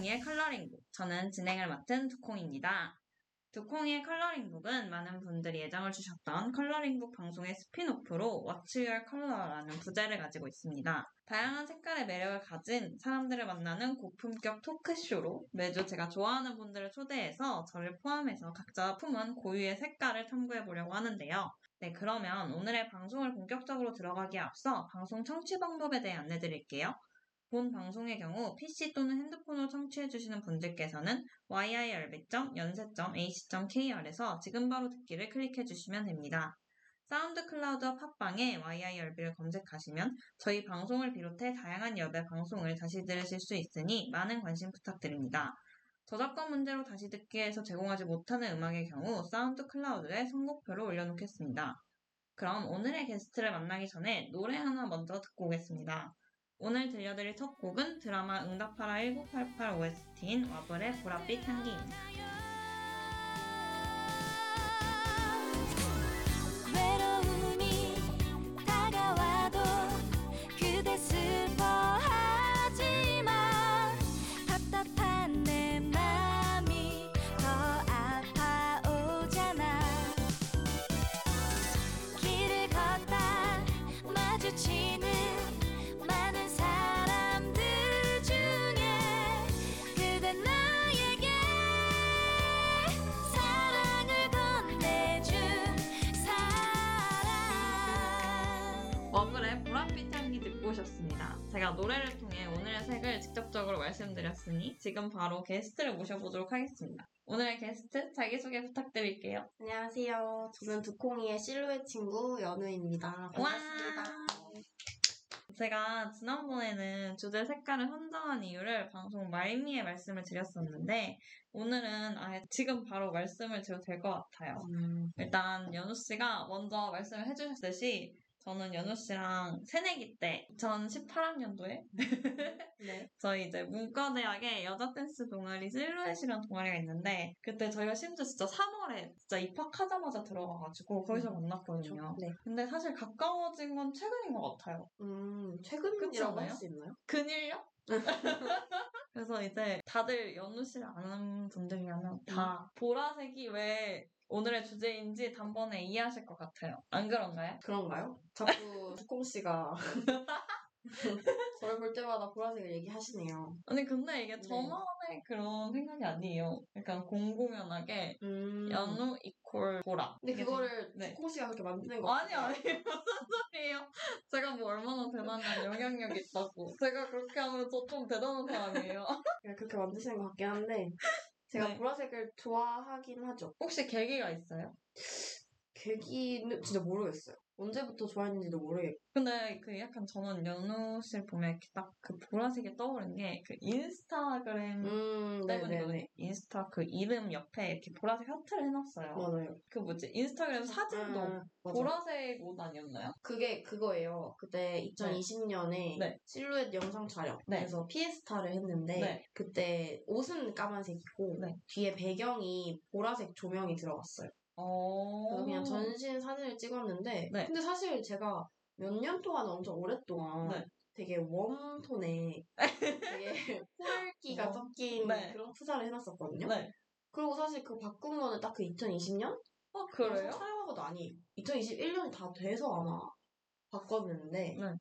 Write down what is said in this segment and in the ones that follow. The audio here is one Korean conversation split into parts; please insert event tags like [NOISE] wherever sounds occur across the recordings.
두콩이의 컬러링북. 저는 진행을 맡은 두콩입니다. 두콩이의 컬러링북은 많은 분들이 애정을 주셨던 컬러링북 방송의 spin-off로 Your Color라는 부제를 가지고 있습니다. 다양한 색깔의 매력을 가진 사람들을 만나는 고품격 토크쇼로 매주 제가 좋아하는 분들을 초대해서 저를 포함해서 각자 품은 고유의 색깔을 탐구해 보려고 하는데요. 네, 그러면 오늘의 방송을 본격적으로 들어가기에 앞서 방송 청취 방법에 대해 안내 드릴게요. 본 방송의 경우 PC 또는 핸드폰으로 청취해주시는 분들께서는 yirb.yonsei.ac.kr에서 지금 바로 듣기를 클릭해주시면 됩니다. 사운드 클라우드와 팟빵에 yirb를 검색하시면 저희 방송을 비롯해 다양한 여배 방송을 다시 들으실 수 있으니 많은 관심 부탁드립니다. 저작권 문제로 다시 듣기에서 제공하지 못하는 음악의 경우 사운드 클라우드에 선곡표를 올려놓겠습니다. 그럼 오늘의 게스트를 만나기 전에 노래 하나 먼저 듣고 오겠습니다. 오늘 들려드릴 첫 곡은 드라마 응답하라 1988 OST인 와블의 보랏빛 향기입니다. 제가 노래를 통해 오늘의 색을 직접적으로 말씀드렸으니 지금 바로 게스트를 모셔보도록 하겠습니다. 오늘의 게스트 자기소개 부탁드릴게요. 안녕하세요. 저는 두콩이의 실루엣 친구 연우입니다. 반갑습니다. 제가 지난번에는 주제 색깔을 선정한 이유를 방송 말미에 말씀을 드렸었는데 오늘은 아예 지금 바로 말씀을 드려도 될 것 같아요. 음, 일단 연우 씨가 먼저 말씀을 해주셨듯이 저는 연우 씨랑 새내기 때 2018학년도에 [LAUGHS] 네. 저희 이제 문과대학에 여자 댄스 동아리 실루엣이라는 동아리가 있는데 그때 저희가 심지어 진짜 3월에 진짜 입학하자마자 들어가가지고 거기서 만났거든요. 네. 근데 사실 가까워진 건 최근인 것 같아요. 음, 최근이라고? 할 수 있나요? 근일요? [LAUGHS] 그래서 이제 다들 연우 씨를 아는 분들이라면 다 보라색이 왜 오늘의 주제인지 단번에 이해하실 것 같아요. 안 그런가요? 그런가요? 자꾸 [LAUGHS] 두콩 씨가 저를 볼 때마다 보라색을 얘기하시네요. 아니 근데 이게 네. 저만의 그런 생각이 아니에요. 약간 공공연하게 음. 연우 이퀄 보라. 근데 그거를 네. 두콩 씨가 그렇게 만드는 거 아니 아니 [LAUGHS] 무슨 소리예요? 제가 뭐 얼마나 대단한 영향력이 있다고. 제가 그렇게 하면 저 좀 대단한 사람이에요. 그냥 그렇게 만드시는 것 같긴 한데 제가 네. 보라색을 좋아하긴 하죠. 혹시 계기가 있어요? 계기는 진짜 모르겠어요. 언제부터 좋아했는지도 모르겠고. 근데 그 약간 저는 연우 씨를 보면 이렇게 딱 그 보라색이 떠오르는 게그 인스타그램 음, 때문이거든요. 네네네. 인스타 그 이름 옆에 이렇게 보라색 하트를 해놨어요. 맞아요. 그 뭐지? 인스타그램 사진도 음, 맞아. 보라색 옷 아니었나요? 그게 그거예요. 그때 2020년에 네. 실루엣 영상 촬영. 네. 그래서 피에스타를 했는데 네. 그때 옷은 까만색이고 네. 뒤에 배경이 보라색 조명이 들어갔어요. 어. 그래서 그냥 전신 사진을 찍었는데 네. 근데 사실 제가 몇 년 동안 엄청 오랫동안 네. 되게 웜톤에 되게 [LAUGHS] 폴기가 어. 섞인 네. 그런 투자를 해놨었거든요. 네. 그리고 사실 그 바꾼 거는 딱 그 2020년? 어, 그래요? 촬영하고도 아니에요. 2021년이 다 돼서 아마 바꿨는데 네.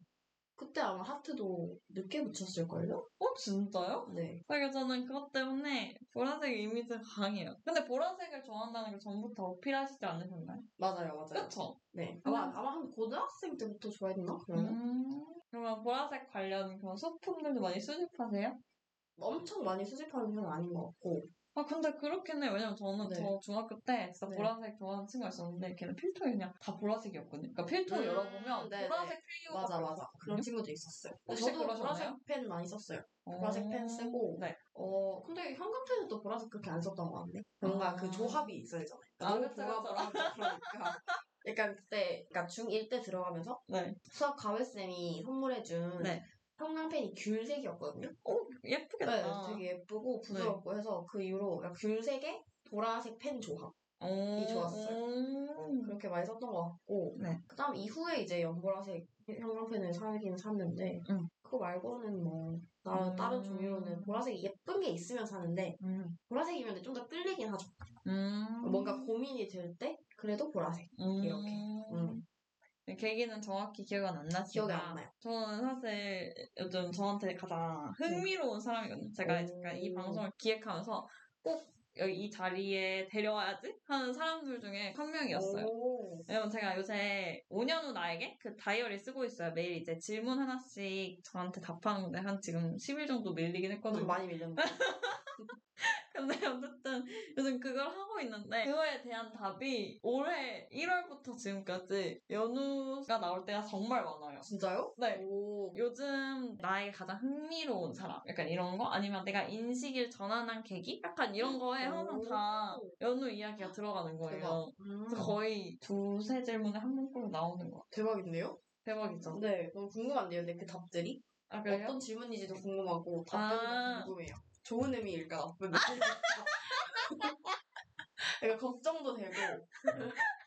그때 아마 하트도 늦게 붙였을걸요? 어, 진짜요? 네. 그러니까 저는 그것 때문에 보라색 이미지가 강해요. 근데 보라색을 좋아한다는 걸 전부터 어필하시지 않으셨나요? 맞아요, 맞아요. 그쵸? 네. 아마, 아마 한 고등학생 때부터 좋아했나? 그러면? 음. 그러면 보라색 관련 그런 소품들도 많이 수집하세요? 엄청 많이 수집하는 편은 아닌 것 같고. 아, 근데 그렇긴 해요. 왜냐면 저는 네. 저 중학교 때 진짜 네. 보라색 좋아하는 친구가 있었는데 걔는 필통이 그냥 다 보라색이었거든요. 그러니까 필통 음, 열어보면 네네. 보라색 필요가 맞아, 맞아. 그런 친구도 있었어요. 혹시 저도 그러셨나요? 보라색 펜 많이 썼어요. 어. 보라색 펜 쓰고. 네. 어, 근데 형광펜은 또 보라색 그렇게 안 썼던 것 같네. 뭔가 아. 그 조합이 있어야잖아요. 아, 너무 그쵸, 보라 보라 그러니까. 약간 그때, 그러니까 중1 때 들어가면서 네. 수학 가외쌤이 선물해준 네. 형광펜이 귤색이었거든요. 어, 예쁘겠다. 네, 되게 예쁘고 부드럽고 해서 그 이후로 귤색에 보라색 펜 조합 이 좋았어요. 그렇게 많이 썼던 것 같고 네. 그 다음 이후에 이제 연보라색 형광펜을 사긴 샀는데 음. 그거 말고는 뭐 나 음. 다른 종류로는 보라색이 예쁜 게 있으면 사는데 음. 보라색이면 좀 더 끌리긴 하죠. 음. 뭔가 고민이 될 때 그래도 보라색. 이렇게. 음. 계기는 정확히 기억은 안 나지만 기억이 안 나요. 저는 사실 요즘 저한테 가장 흥미로운 사람이거든요. 제가 오. 약간 이 방송을 기획하면서 꼭 여기 이 자리에 데려와야지 하는 사람들 중에 한 명이었어요. 오. 왜냐면 제가 요새 5년 후 나에게 그 다이어리 쓰고 있어요. 매일 이제 질문 하나씩 저한테 답하는 건데 한 지금 10일 정도 밀리긴 했거든요. 좀 많이 밀렸는데. [LAUGHS] 근데 어쨌든 요즘 그걸 하고 있는데 그거에 대한 답이 올해 1월부터 지금까지 연우가 나올 때가 정말 많아요. 진짜요? 네. 오. 요즘 나에게 가장 흥미로운 사람 약간 이런 거 아니면 내가 인식을 전환한 계기 약간 이런 거에 항상 다 연우 이야기가 들어가는. 거예요. 음. 그래서 거의 두세 질문에 한 번꼴 나오는 거 대박인데요? 대박이죠. 네. 너무 궁금한데요, 근데 그 답들이? 아 그래요? 어떤 질문인지도 궁금하고 답변도 아. 궁금해요. 좋은 의미일까 나쁜 의미일까? 약간 걱정도 되고 [LAUGHS]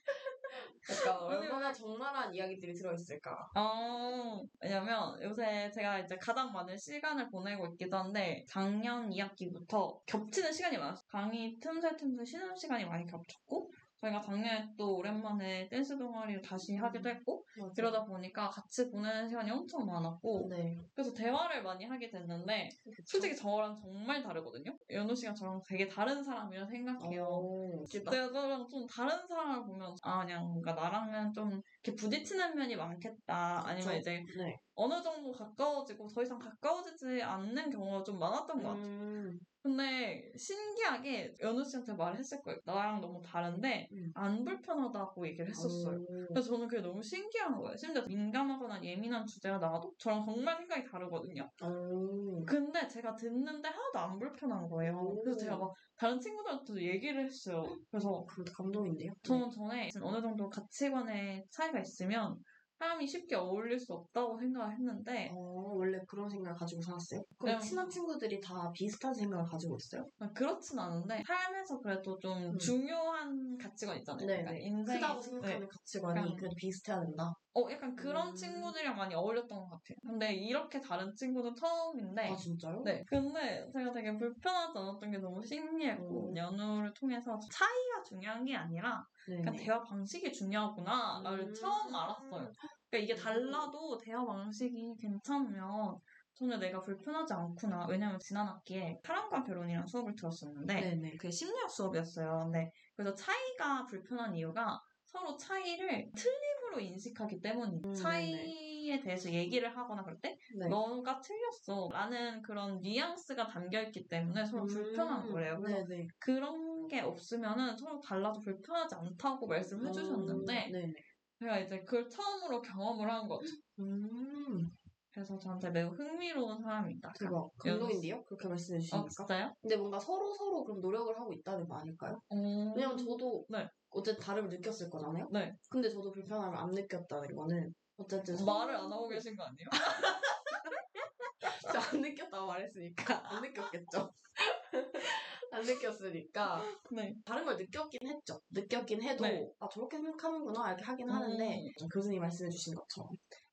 약간 얼마나 적나라한 이야기들이 들어있을까. 어, 왜냐면 요새 제가 이제 가장 많은 시간을 보내고 있기도 한데 작년 2학기부터 겹치는 시간이 많았어요. 강의 틈새 틈새 쉬는 시간이 많이 겹쳤고 저희가 작년에 또 오랜만에 댄스 동아리를 다시 하기도 했고 그러다 보니까 같이 보내는 시간이 엄청 많았고 네. 그래서 대화를 많이 하게 됐는데 솔직히 저랑 정말 다르거든요. 연우 씨가 저랑 되게 다른 사람이라 생각해요. 오, 진짜. 내가 저랑 좀 다른 사람을 보면 아 그냥 뭔가 나랑은 좀 이렇게 부딪히는 면이 많겠다 아니면 그쵸? 이제 네. 어느 정도 가까워지고 더 이상 가까워지지 않는 경우가 좀 많았던 것 같아요. 음, 근데 신기하게 연우 씨한테 말을 했을 거예요. 나랑 너무 다른데 음. 안 불편하다고 얘기를 했었어요. 오. 그래서 저는 그게 너무 신기한 거예요. 심지어 민감하거나 예민한 주제가 나와도 저랑 정말 생각이 다르거든요. 오. 근데 제가 듣는데 하나도 안 불편한 거예요. 그래서 제가 막 다른 친구들한테도 얘기를 했어요. 그래서 그 감동인데요? 저는 전에 어느 정도 가치관의 차이 가 있으면 사람이 쉽게 어울릴 수 없다고 생각을 했는데 어, 원래 그런 생각을 가지고 살았어요? 그럼 네. 친한 친구들이 다 비슷한 생각을 가지고 있어요? 그렇진 않은데 삶에서 그래도 좀 음. 중요한 가치관 있잖아요. 네, 그러니까 네. 인생에 크다고 있- 생각하는 네. 가치관이 그래도 비슷해야 된다. 어, 약간 그런 음. 친구들이랑 많이 어울렸던 것 같아요. 근데 이렇게 다른 친구는 처음인데 아, 진짜요? 네. 근데 제가 되게 불편하지 않았던 게 너무 신기했고, 음. 연우를 통해서 차이가 중요한 게 아니라, 네. 그냥 대화 방식이 중요하구나, 를 음. 처음 알았어요. 그러니까 이게 달라도 대화 방식이 괜찮으면, 전혀 내가 불편하지 않구나. 왜냐면 지난 학기에 사람과 결혼이라는 수업을 들었었는데, 네네. 그게 심리학 수업이었어요. 근데 그래서 차이가 불편한 이유가 서로 차이를 틀 림으로 인식하기 때문이에요. 음, 차이에 대해서 얘기를 하거나 그럴 때 네. 너가 틀렸어 라는 그런 뉘앙스가 담겨있기 때문에 서로 불편한 거래요. 그래서 음, 네네. 그런 게 없으면은 서로 달라도 불편하지 않다고 말씀을 해주셨는데 음, 네네. 제가 이제 그걸 처음으로 경험을 한 거죠. 음, 그래서 저한테 매우 흥미로운 사람이다. 대박. 감동인데요? 그렇게 말씀해 어, 주시니까. 진짜요? 근데 뭔가 서로 서로 그럼 노력을 하고 있다는 거 아닐까요? 어... 왜냐면 저도 네. 어쨌든 다름을 느꼈을 거잖아요. 네. 근데 저도 불편함을 안 느꼈다는 거는 어쨌든 서로- 말을 안 하고 계신 거 아니에요? [LAUGHS] 저 안 느꼈다고 말했으니까 [LAUGHS] 안 느꼈겠죠. [LAUGHS] 안 느꼈으니까 네. 다른 걸 느꼈긴 했죠. 느꼈긴 해도 네. 아 저렇게 생각하는구나 이렇게 하긴 하는데 음. 교수님 말씀해 주신 것처럼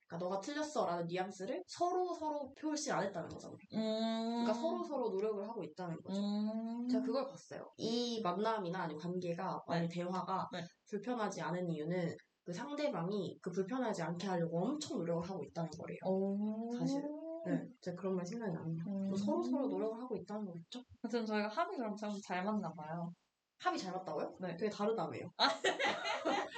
그러니까 너가 틀렸어라는 뉘앙스를 서로 서로 표시 안 했다는 거잖아요. 음... 그러니까 서로 서로 노력을 하고 있다는 거죠. 음... 제가 그걸 봤어요. 이 만남이나 아니면 관계가 아니 대화가 네. 불편하지 않은 이유는 그 상대방이 그 불편하지 않게 하려고 엄청 노력을 하고 있다는 거래요. 오... 사실은. 네, 제가 그런 말 생각이 나네요. 음... 서로 서로 노력을 하고 있다는 거겠죠? 하여튼 저희가 합이 그럼 참 잘 맞나 봐요. 합이 잘 맞다고요? 네. 되게 다르다며요. [LAUGHS]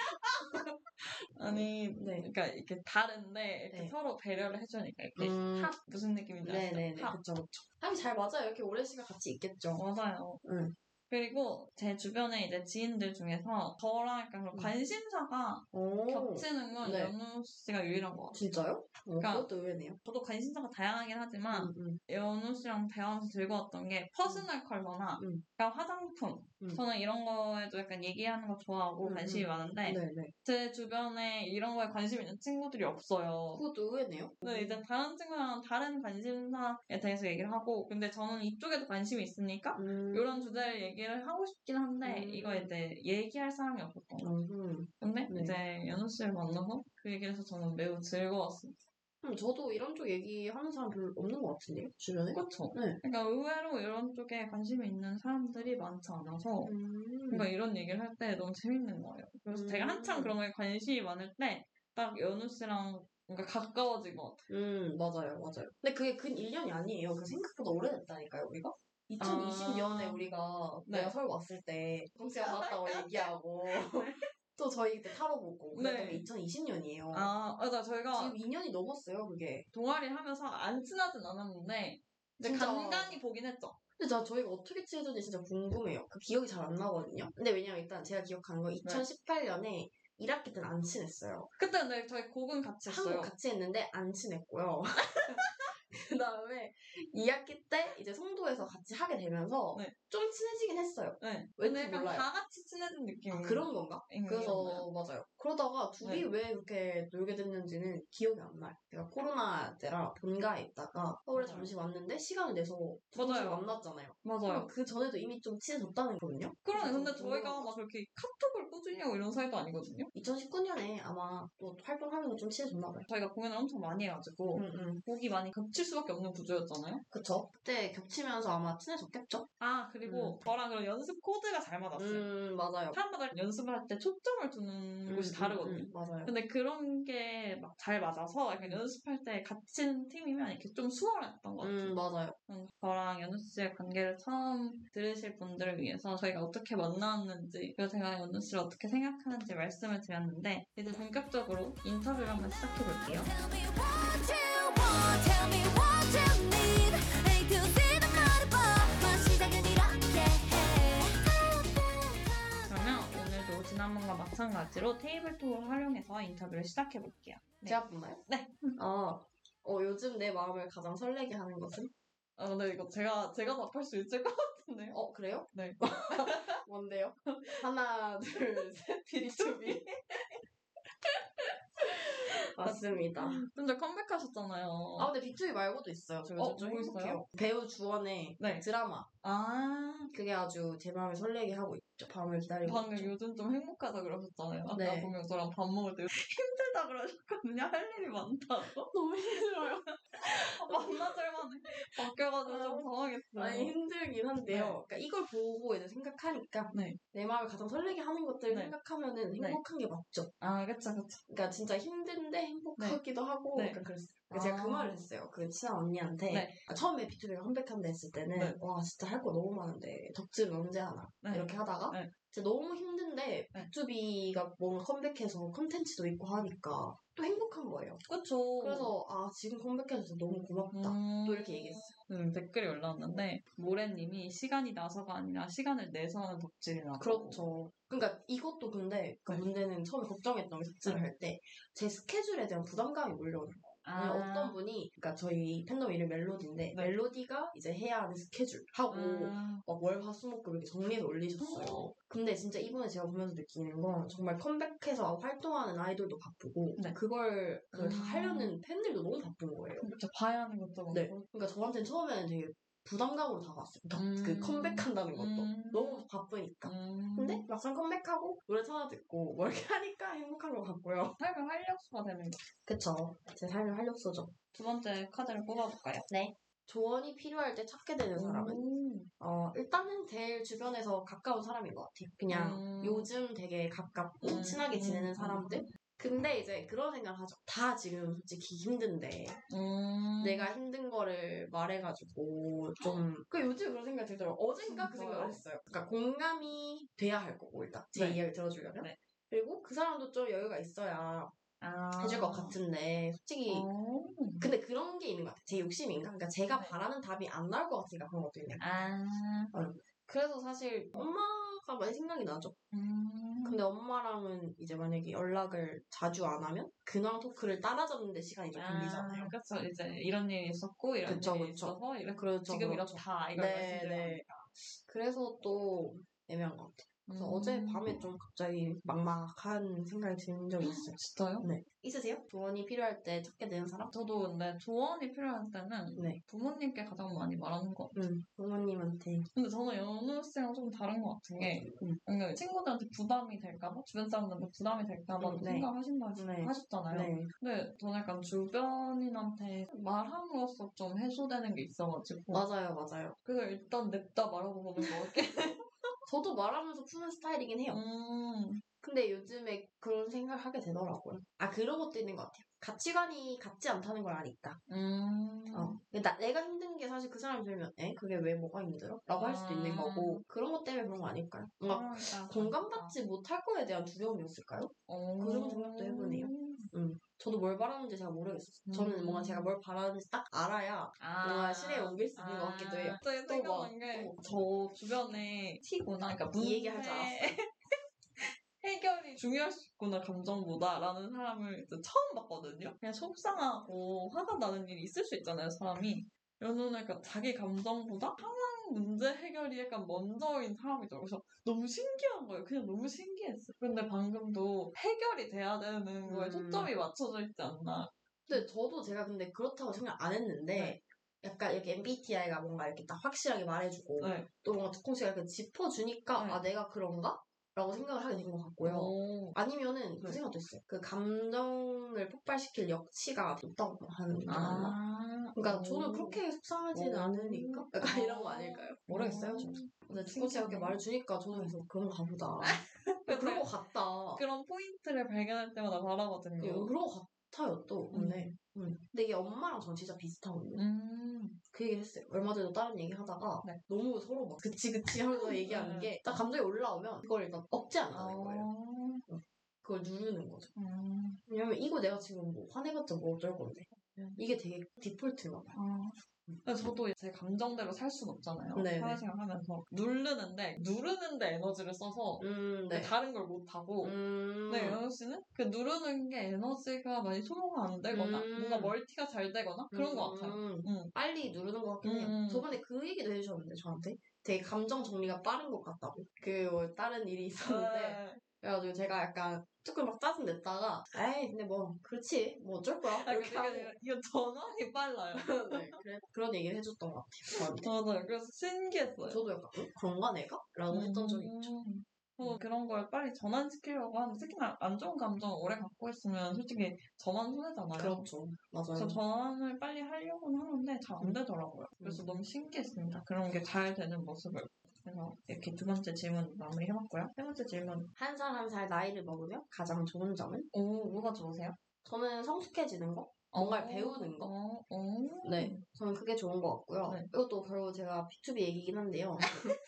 아니, 네. 그러니까 이렇게 다른데 이렇게 네. 서로 배려를 해주니까 이렇게 음. 합 무슨 느낌인지 아시죠? 네네네. 합. 그쵸, 그쵸. 합이 잘 맞아요. 이렇게 오랜 시간 같이 있겠죠. 맞아요. 응. 그리고 제 주변에 이제 지인들 중에서 저랑 약간 그런 음. 관심사가 오. 겹치는 건 네. 연우 씨가 유일한 것 같아요. 진짜요? 어, 그러니까- 그것도 의외네요. 저도 관심사가 다양하긴 하지만 음, 음. 연우 씨랑 대화하면서 즐거웠던 게 personal color나 음. 그냥 화장품. 음. 저는 이런 거에도 약간 얘기하는 거 좋아하고 음, 관심이 음. 많은데 네네. 제 주변에 이런 거에 관심 있는 친구들이 없어요. 그것도 의외네요. 근데 이제 다른 친구랑 다른 관심사에 대해서 얘기를 하고 근데 저는 이쪽에도 관심이 있으니까 음. 이런 주제를 얘기 를 하고 싶긴 한데 음. 이거 이제 얘기할 사람이 없었던 거 음. 근데 네. 이제 연우 씨를 만나서 그 얘기를 해서 저는 매우 즐거웠습니다. 음, 저도 이런 쪽 얘기하는 사람 별로 없는 것 같은데요? 주변에? 그렇죠. 네. 그러니까 의외로 이런 쪽에 관심이 있는 사람들이 많지 않아서 음. 그러니까 이런 얘기를 할 때 너무 재밌는 거예요. 그래서 제가 음. 한참 그런 거에 관심이 많을 때 딱 연우 씨랑 뭔가 가까워진 것 같아요. 음, 맞아요, 맞아요. 근데 그게 근 1년이 아니에요. 그 생각보다 오래됐다니까요, 우리가? 2020년에 아. 우리가 네. 내가 서울 왔을 때 동시에 만났다고 얘기하고 [LAUGHS] 또 저희 그때 타러 보고 그랬던 네. 게 2020년이에요. 아, 맞아. 저희가 지금 2년이 넘었어요, 그게. 동아리 하면서 안 친하진 않았는데 이제 진짜. 간간히 보긴 했죠. 근데 나 저희가 어떻게 친해졌는지 진짜 궁금해요. 그 기억이 잘 안 나거든요. 근데 왜냐면 일단 제가 기억하는 건 2018년에 1학기 때는 안 친했어요. 그때 근데 저희 곡은 같이 했어요. 한국 같이 했는데 안 친했고요. [LAUGHS] 그 다음에 2학기 때 이제 송도에서 같이 하게 되면서 네. 좀 친해지긴 했어요. 네. 왠지 약간 몰라요. 다 같이 친해진 느낌. 아, 그런 건가? 그래서 맞아요. 그러다가 둘이 네. 왜 그렇게 놀게 됐는지는 기억이 안 나요. 제가 코로나 때라 본가에 있다가 서울에. 잠시 왔는데 시간을 내서 잠시. 만났잖아요. 맞아요. 그 전에도 이미 좀 친해졌다는 거거든요. 그러네. 근데 저희가 막 그렇게 카톡을 꾸준히 하고 이런 사이도 아니거든요. 2019년에 아마 또 활동하면서 좀 친해졌나 봐요. 저희가 공연을 엄청 많이 해가지고 응, 응. 곡이 많이 겹칠 수밖에 없는 구조였잖아요. 그쵸? 그때 겹치면서 아마 친해졌겠죠? 아 그리고 저랑 그런 연습 코드가 잘 맞았어요. 음, 맞아요. 사람마다 연습을 할 때 초점을 두는 곳이 음, 다르거든요. 음, 음, 맞아요. 근데 그런 게 막 잘 맞아서 약간 연습할 때 같은 팀이면 이렇게 좀 수월했던 것 같아요. 음, 맞아요. 음, 저랑 연우 씨의 관계를 처음 들으실 분들을 위해서 저희가 어떻게 만나왔는지 그리고 제가 연우 씨를 어떻게 생각하는지 말씀을 드렸는데 이제 본격적으로 인터뷰를 한번 시작해 볼게요. Tell me what you want, tell me what 지난번과 마찬가지로 테이블 톡을 활용해서 인터뷰를 시작해 볼게요. 네. 제가 뽑나요? 네. 아, 어, 요즘 내 마음을 가장 설레게 하는 것은? 아, 근데 이거 제가 제가 답할 수 있을 것 같은데요. 어, 그래요? 네. [LAUGHS] 뭔데요? 하나, 둘, 셋, B2B. [LAUGHS] 맞습니다. 근데 컴백하셨잖아요. 아, 근데 B2B 말고도 있어요. 저 어, 요즘 좀뭐 있어요? 행복해요. 배우 주원의 네. 드라마. 아, 그게 아주 제 마음을 설레게 하고 있죠. 밤을 기다리고 방금 있죠. 요즘 좀 행복하다 그러셨잖아요. 아까 네. 보면 저랑 밥 먹을 때 [LAUGHS] 힘들다 그러셨거든요. 할 일이 많다고. [LAUGHS] 너무 힘들어요. 만나줄 만해. 바뀌어가지고 좀 당황했어요. 많이 힘들긴 한데요. 그러니까 이걸 보고 이제 생각하니까 네. 내 마음을 가장 설레게 하는 것들을 네. 생각하면은 네. 행복한 게 맞죠. 아, 그쵸, 그쵸. 그러니까 진짜 힘든데 행복하기도 하고 네. 약간 그랬어요. 그러니까 제가 그 아. 말을 했어요. 그 친한 언니한테 네. 아, 처음에 B2B가 컴백한다 했을 때는 네. 와 진짜 할 거 너무 많은데 덕질은 언제 하나 네. 이렇게 하다가 네. 진짜 너무 힘든데 네. B2B가 뭔가 컴백해서 컨텐츠도 있고 하니까 또 행복한 거예요. 그쵸. 그래서 아 지금 컴백해줘서 너무 고맙다. 음, 또 이렇게 얘기했어요. 음, 댓글이 올라왔는데, 모래님이 시간이 나서가 아니라 시간을 내서 하는 덕질이라고. 그렇죠. 그러니까 이것도 근데 그 네. 문제는 처음에 걱정했던 게 삭제를 할때 제 스케줄에 대한 부담감이 몰려오는 거예요. 아, 어떤 분이 그러니까 저희 팬덤 이름 멜로디인데 네. 멜로디가 이제 해야 하는 스케줄 하고 아, 막 월, 화, 수, 목, 금 이렇게 정리해서 올리셨어요. 근데 진짜 이번에 제가 보면서 느끼는 건 정말 컴백해서 활동하는 아이돌도 바쁘고 네. 그걸 그걸 다 음. 하려는 팬들도 너무 바쁜 거예요. 그쵸. 봐야 하는 것도 많고. 네. 그러니까 저한테는 처음에는 되게 부담감으로 다가왔어요. 더- 음. 그 컴백한다는 것도 음. 너무 바쁘니까. 음, 근데 막상 컴백하고 노래 하나 듣고 뭐 이렇게 하니까 행복한 것 같고요. [LAUGHS] 삶의 활력소가 되는 거. 그쵸. 제 삶의 활력소죠. 두 번째 카드를 뽑아볼까요? 조언이 필요할 때 찾게 되는 사람은 음. 어, 일단은 제일 주변에서 가까운 사람인 것 같아요. 그냥 음. 요즘 되게 가깝고 음. 친하게 지내는 음. 사람들. 근데 이제 그런 생각을 하죠. 다 지금 솔직히 힘든데 음. 내가 힘든 거를 말해가지고 좀. 그 요즘 그런 생각 이 들더라고요. 어젠가 그? 생각을 했어요. 그러니까 공감이 돼야 할 거고 일단 제 네. 이야기 들어주려면. 네. 그리고 그 사람도 좀 여유가 있어야 아. 해줄 것 같은데 솔직히 어. 근데 그런 게 있는 것 같아요. 제 욕심인가? 그러니까 제가 네. 바라는 답이 안 나올 것 같으니까 그런 것도 있네요. 아. 그래서 사실 엄마가 많이 생각이 나죠. 음. 근데 엄마랑은 이제 만약에 연락을 자주 안 하면 근황 토크를 따라잡는데 시간이 좀 걸리잖아요. 아, 그렇죠. 이제 이런 일이 있었고 이런 그쵸, 일이 그쵸. 있어서 이렇게 그렇죠, 지금 그렇죠. 이렇다 이걸 네, 말씀드리니까. 그래서 또 애매한 것 같아요. 그래서 음. 어제 밤에 좀 갑자기 막막한 생각이 든 적이 있어요. [GASPS] 진짜요? 네. 있으세요? 조언이 필요할 때 찾게 되는 사람? 저도 근데 조언이 필요할 때는 네. 부모님께 가장 많이 말하는 거. 응. 부모님한테 저한테. 근데 저는 연우 씨랑 좀 다른 것 같은 게 음. 친구들한테 부담이 될까봐 주변 사람들한테 부담이 될까봐 음, 네. 생각하신다 네. 하셨잖아요. 네. 근데 저는 약간 주변인한테 말함으로써 좀 해소되는 게 있어가지고 맞아요, 맞아요. 그래서 일단 냅다 말하고 보는 거 같게. 저도 말하면서 푸는 스타일이긴 해요. 음. 근데 요즘에 그런 생각을 하게 되더라고요. 아, 그런 것도 있는 것 같아요. 가치관이 같지 않다는 걸 아니까. 음. 어. 나, 내가 힘든 게 사실 그 사람이 들면, 에? 그게 왜 뭐가 힘들어? 라고 할 수도 있는 아. 거고, 그런 것 때문에 그런 거 아닐까요? 뭔가 그러니까 공감받지 못할 거에 대한 두려움이었을까요? 어. 그런 생각도 해보네요. 음. 저도 뭘 바라는지 제가 모르겠어요. 저는 음. 뭔가 제가 뭘 바라는지 딱 알아야 아. 뭔가 실에 옮길 수 있는 것 같기도 해요. 갑자기 또 막, 게, 또. 저 주변에 T구나. 그러니까 이 얘기할 줄 문제 해결 이 중요할 수 있구나, 감정보다. 라는 사람을 처음 봤거든요. 그냥 속상하고 화가 나는 일이 있을 수 있잖아요, 사람이. 연우는 약간 자기 감정보다 상황 문제 해결이 약간 먼저인 사람이죠. 그래서 너무 신기한 거예요. 그냥 너무 신기했어요. 근데 방금도 해결이 돼야 되는 거에 음. 초점이 맞춰져 있지 않나. 근데 저도 제가 근데 그렇다고 생각 안 했는데 네. 약간 이렇게 MBTI가 뭔가 이렇게 딱 확실하게 말해주고 네. 또 뭔가 두콩씨가 이렇게 짚어주니까 네. 아 내가 그런가? 라고 생각을 하게 된 것 같고요. 오. 아니면은 그 네. 생각도 있어요. 그 감정을 폭발시킬 역치가 높다고 하는 거 아. 그러니까 오. 저는 그렇게 속상하지는 오. 않으니까 약간 아. 이런 거 아닐까요? 모르겠어요. 저도. 근데 두콩씨가 그렇게 신기하네. 말해주니까 저도 그래서 그런가 보다. 근데 [LAUGHS] 그런 것 같다. 그런 포인트를 발견할 때마다 바라거든요. 예, 그런 것 같아요 또. 근데 음. 근데 이게 엄마랑 전 진짜 비슷하거든요. 음. 그 얘기 했어요. 얼마 전에 다른 얘기 하다가 네. 너무 서로 막 그치 그치 하면서 얘기하는 네. 게딱 감정이 올라오면 그걸 일단 억제 안 하는 거예요. 아. 그걸 누르는 거죠. 음. 왜냐면 이거 내가 지금 뭐 화내봤자 뭐 어쩔 건데. 네. 이게 되게 디폴트인가 봐요. 아. 근데 저도 제 감정대로 살 순 없잖아요. 네네. 사회생활 하면서. 누르는데, 누르는데 에너지를 써서 음, 네. 다른 걸 못하고. 음, 네, 연우 씨는 그 누르는 게 에너지가 많이 소모가 안 되거나, 음. 뭔가 멀티가 잘 되거나, 그런 것 같아요. 음, 음. 빨리 누르는 것 같긴 해요. 음. 저번에 그 얘기도 해주셨는데, 저한테. 되게 감정 정리가 빠른 것 같다고. 그, 뭐 다른 일이 있었는데. 네. 그래가지고 제가 약간 조금 막 짜증 냈다가, 에이, 근데 뭐, 그렇지. 뭐 어쩔 거야. 아, 이렇게 이게 하고. 이거 전환이 빨라요. [LAUGHS] 네, 그래, 그런 얘기를 해줬던 것 같아요. 저한테. 맞아요. 그래서 신기했어요. 저도 약간, 응? 그런가 내가? 라고 했던 적이 있죠. 음. 그런 걸 빨리 전환시키려고 하는데 특히나 안 좋은 감정을 오래 갖고 있으면 솔직히 저만 손해잖아요. 그렇죠. 맞아요. 그래서 전환을 빨리 하려고는 하는데 잘 안 되더라고요. 그래서 음. 너무 신기했습니다. 그런 게 잘 되는 모습을. 그래서 이렇게 두 번째 질문 마무리 해봤고요. 세 번째 질문. 한 살 한 살 나이를 먹으면 가장 좋은 점은? 오, 뭐가 좋으세요? 저는 성숙해지는 거? 뭔가를 어, 배우는 거? 어, 어. 네. 저는 그게 좋은 것 같고요. 네. 이것도 결국 제가 B2B 얘기긴 한데요.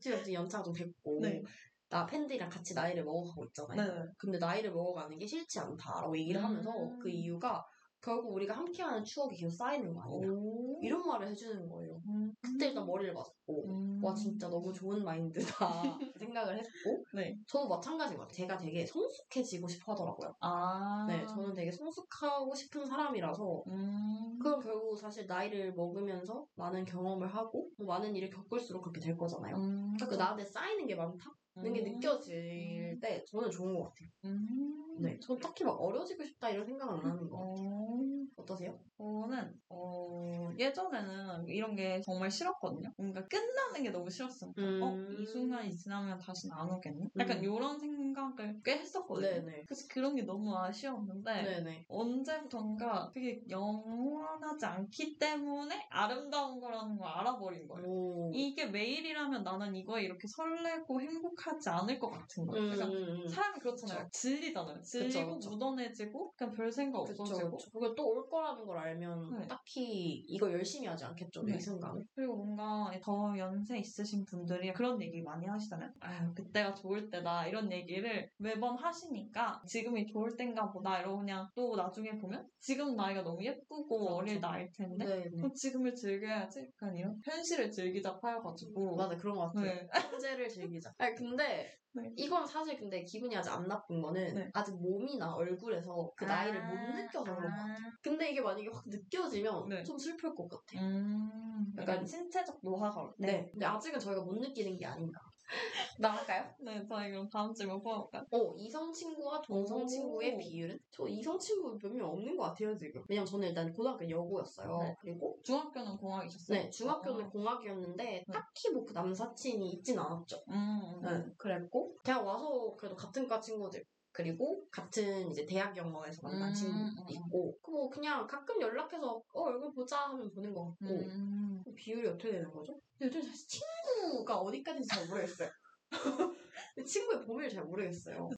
지금 연차가 좀 됐고. 네. 나 팬들이랑 같이 나이를 먹어가고 있잖아요. 네. 근데 나이를 먹어가는 게 싫지 않다라고 얘기를 음. 하면서 그 이유가 결국 우리가 함께하는 추억이 계속 쌓이는 거 아니냐. 오. 이런 말을 해주는 거예요. 음. 그때 일단 머리를 맞고 음. 와 진짜 너무 좋은 마인드다 [LAUGHS] 생각을 했고 네. 저도 마찬가지인 것 같아요. 제가 되게 성숙해지고 싶어 하더라고요. 아. 네, 저는 되게 성숙하고 싶은 사람이라서 음. 그럼 결국 사실 나이를 먹으면서 많은 경험을 하고 뭐 많은 일을 겪을수록 그렇게 될 거잖아요. 음. 그 나한테 쌓이는 게 많다 는 게 음. 느껴질 때 저는 좋은 것 같아요. 음. 네, 저는 딱히 막 어려지고 싶다 이런 생각은 안 하는 거 같아요. 어. 어떠세요? 저는 어, 예전에는 이런 게 정말 싫었거든요. 뭔가 끝나는 게 너무 싫었어요. 음. 어, 이 순간이 지나면 다시는 안 오겠네? 약간 음. 이런 생각을 꽤 했었거든요. 네네. 그래서 그런 게 너무 아쉬웠는데 네네. 언제부턴가 되게 영원하지 않기 때문에 아름다운 거라는 걸 알아버린 거예요. 오. 이게 매일이라면 나는 이거에 이렇게 설레고 행복하지 않을 것 같은 거예요. 음, 그러니까 음, 음. 사람이 그렇잖아요. 질리잖아요. 질리고 그쵸. 묻어내지고 그냥 별 생각 없어지고 그쵸. 그걸 또올 거라는 걸 알면 네. 딱히 이거 열심히 하지 않겠죠, 네. 내 순간에. 그리고 뭔가 더 연세 있으신 분들이 그런 얘기 많이 하시잖아요. 아유, 그때가 좋을 때다. 이런 얘기를 매번 하시니까 지금이 좋을 땐가 보다. 이러고 그냥 또 나중에 보면 지금 나이가 너무 예쁘고 그렇죠. 어릴 나이일 텐데 네, 네. 그럼 지금을 즐겨야지. 약간 이런 현실을 즐기자 파여가지고. 맞아, 그런 것 같아요. 네. 현재를 즐기자. 아니, 근데, 네. 이건 사실 근데 기분이 아직 안 나쁜 거는, 네. 아직 몸이나 얼굴에서 그 나이를 아, 못 느껴서 그런 것 아. 같아요. 근데 이게 만약에 확 느껴지면 네. 좀 슬플 것 같아요. 음, 약간 신체적 노화가. 네. 근데 아직은 저희가 못 느끼는 게 아닌가. [LAUGHS] 나갈까요? 네, 저희 그럼 다음 질문 뽑아볼까요? 어, 이성 친구와 동성 오. 친구의 비율은? 저 이성 친구 몇 명 없는 것 같아요, 지금. 왜냐면 저는 일단 고등학교 여고였어요. 네. 그리고 중학교는 공학이셨어요? 네, 중학교는 공학이었는데 딱히 뭐 그 남사친이 있진 않았죠. 음, 네, 그랬고 대학 와서 그래도 같은 과 친구들 그리고 같은 이제 대학 연구원에서 만난 음, 친구 음. 있고 그뭐 그냥 가끔 연락해서 어 얼굴 보자 하면 보는 것 같고 음. 비율이 어떻게 되는 거죠? 요즘 사실 친구가 어디까지인지 잘 모르겠어요. [LAUGHS] 친구의 범위를 잘 모르겠어요.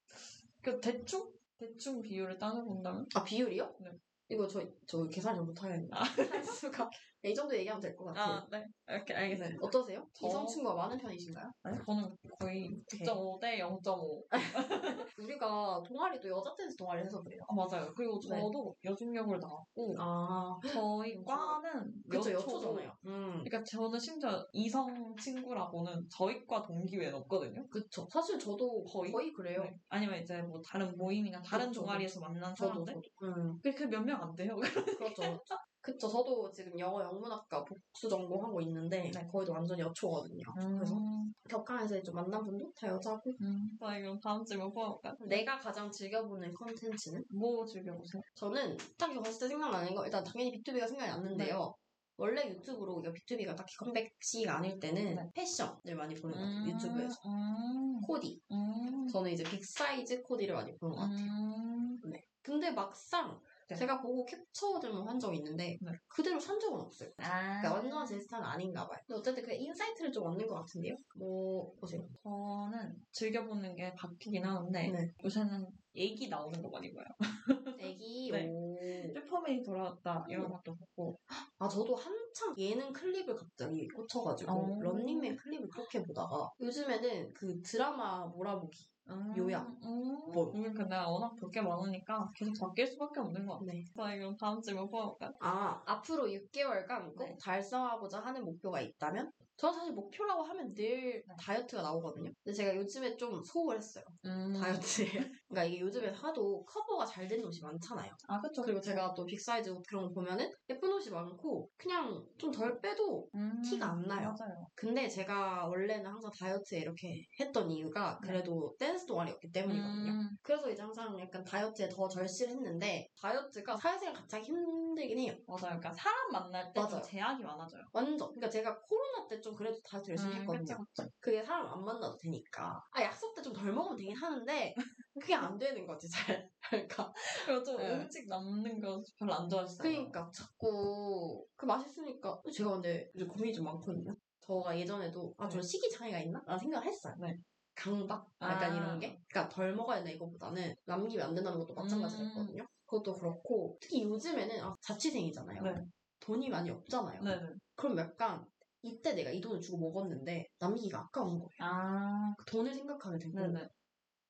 그 대충? 대충 비율을 따져본다면? 아 비율이요? 네. 이거 저, 저 계산을 못하겠네요. 할 수가. 이 정도 얘기하면 될 것 같아요. 아, 네. 이렇게 알겠습니다. 네. 어떠세요? 저- 이성 친구가 많은 편이신가요? 아니, 저는 거의 9.5 대 0.5. [LAUGHS] 우리가 동아리도 여자 댄스 동아리 해서 그래요. 아, 맞아요. 그리고 네. 저도 여중역을 나왔고, 아, 저희. 과는 그쵸, 여초잖아요. 음. 그러니까 저는 심지어 이성 친구라고는 저희 과 동기 외엔 없거든요. 그쵸. 사실 저도 거의? 거의, 그래요. 네. 아니면 이제 뭐 다른 모임이나 다른 그쵸, 동아리에서 만난 사람들? 음. 그게 몇명 안 돼요. 그렇죠. [LAUGHS] 그쵸. 저도 지금 영어 영문학과 복수 전공 하고 있는데 네. 거기도 완전 여초거든요. 그래서 음, 교양에서 좀 만난 분도 다 여자고. 음. 저희 그럼 다음 질문 뽑아볼까요? 내가 가장 즐겨보는 컨텐츠는? 뭐 즐겨보세요? 저는 딱히 봤을 때 생각나는 거 일단 당연히 BTOB가 생각이 났는데요. 원래 유튜브로 이거 BTOB가 딱히 컴백 시기가 아닐 때는 네. 패션을 많이 보는 것 같아요. 유튜브에서. 음, 코디. 음, 저는 이제 big size 코디를 많이 보는 것 같아요. 음, 근데 막상 네. 제가 보고 캡처들만 한 적이 있는데 네. 그대로 산 적은 없어요. 아, 그러니까 완전 제 스타일은 아닌가 봐요. 근데 어쨌든 그 insight를 좀 얻는 것 같은데요. 뭐 보세요. 저는 즐겨보는 게 바뀌긴 하는데 네. 요새는 얘기 나오는 거 많이 봐요. [LAUGHS] 애기 [LAUGHS] 네. 오. 슈퍼맨이 돌아왔다 이런 음. 것도 보고 아 저도 한창 예능 클립을 갑자기 꽂혀가지고 어. 런닝맨 클립을 그렇게 보다가 요즘에는 그 드라마 몰아보기. 요약. 음, 뭐. 그러니까 내가 워낙 볼 게 많으니까 계속 바뀔 수밖에 없는 것 같아. 네. 저희 그럼 다음 질문 뽑아볼까요? 아 앞으로 6개월간 꼭 네. 달성하고자 하는 목표가 있다면? 저는 사실 목표라고 하면 늘 네. 다이어트가 나오거든요. 근데 제가 요즘에 좀 소홀했어요. 음. 다이어트에. [LAUGHS] 그러니까 이게 요즘에 하도 커버가 잘 된 옷이 많잖아요. 아, 그쵸. 그리고 제가 또 big size 옷 그런 거 보면은 예쁜 옷이 많고 그냥 좀 덜 빼도 음, 티가 안 나요. 맞아요. 근데 제가 원래는 항상 다이어트에 이렇게 했던 이유가 그래도 댄스 동아리였기 때문이거든요. 음, 그래서 이제 항상 약간 다이어트에 더 절식을 했는데 다이어트가 사회생활 갑자기 힘들긴 해요. 맞아요. 그러니까 사람 만날 때. 제약이 많아져요. 완전. 그러니까 제가 코로나 때 좀 그래도 다이어트 열심히 음, 했거든요. 그쵸, 그쵸. 그게 사람 안 만나도 되니까. 아 약속 때 좀 덜 먹으면 되긴 하는데 그게 안 되는 거지 잘. [LAUGHS] 그러니까 그리고 좀 네. 음식 남는 거 별로 안 좋아하시잖아요. 그러니까 자꾸 그 맛있으니까 제가 근데 이제 고민이 좀 많거든요. 저가 예전에도 아저 네. 식이 장애가 있나? 라는 생각을 했어요. 네. 강박? 약간 아. 이런 게? 그러니까 덜 먹어야 된다 이거보다는 남기면 안 된다는 것도 마찬가지였거든요. 음. 그것도 그렇고 특히 요즘에는 아, 자취생이잖아요. 네. 돈이 많이 없잖아요. 네네. 그럼 약간 이때 내가 이 돈을 주고 먹었는데 남기기가 아까운 거예요. 아, 그 돈을 생각하게 되고 네네.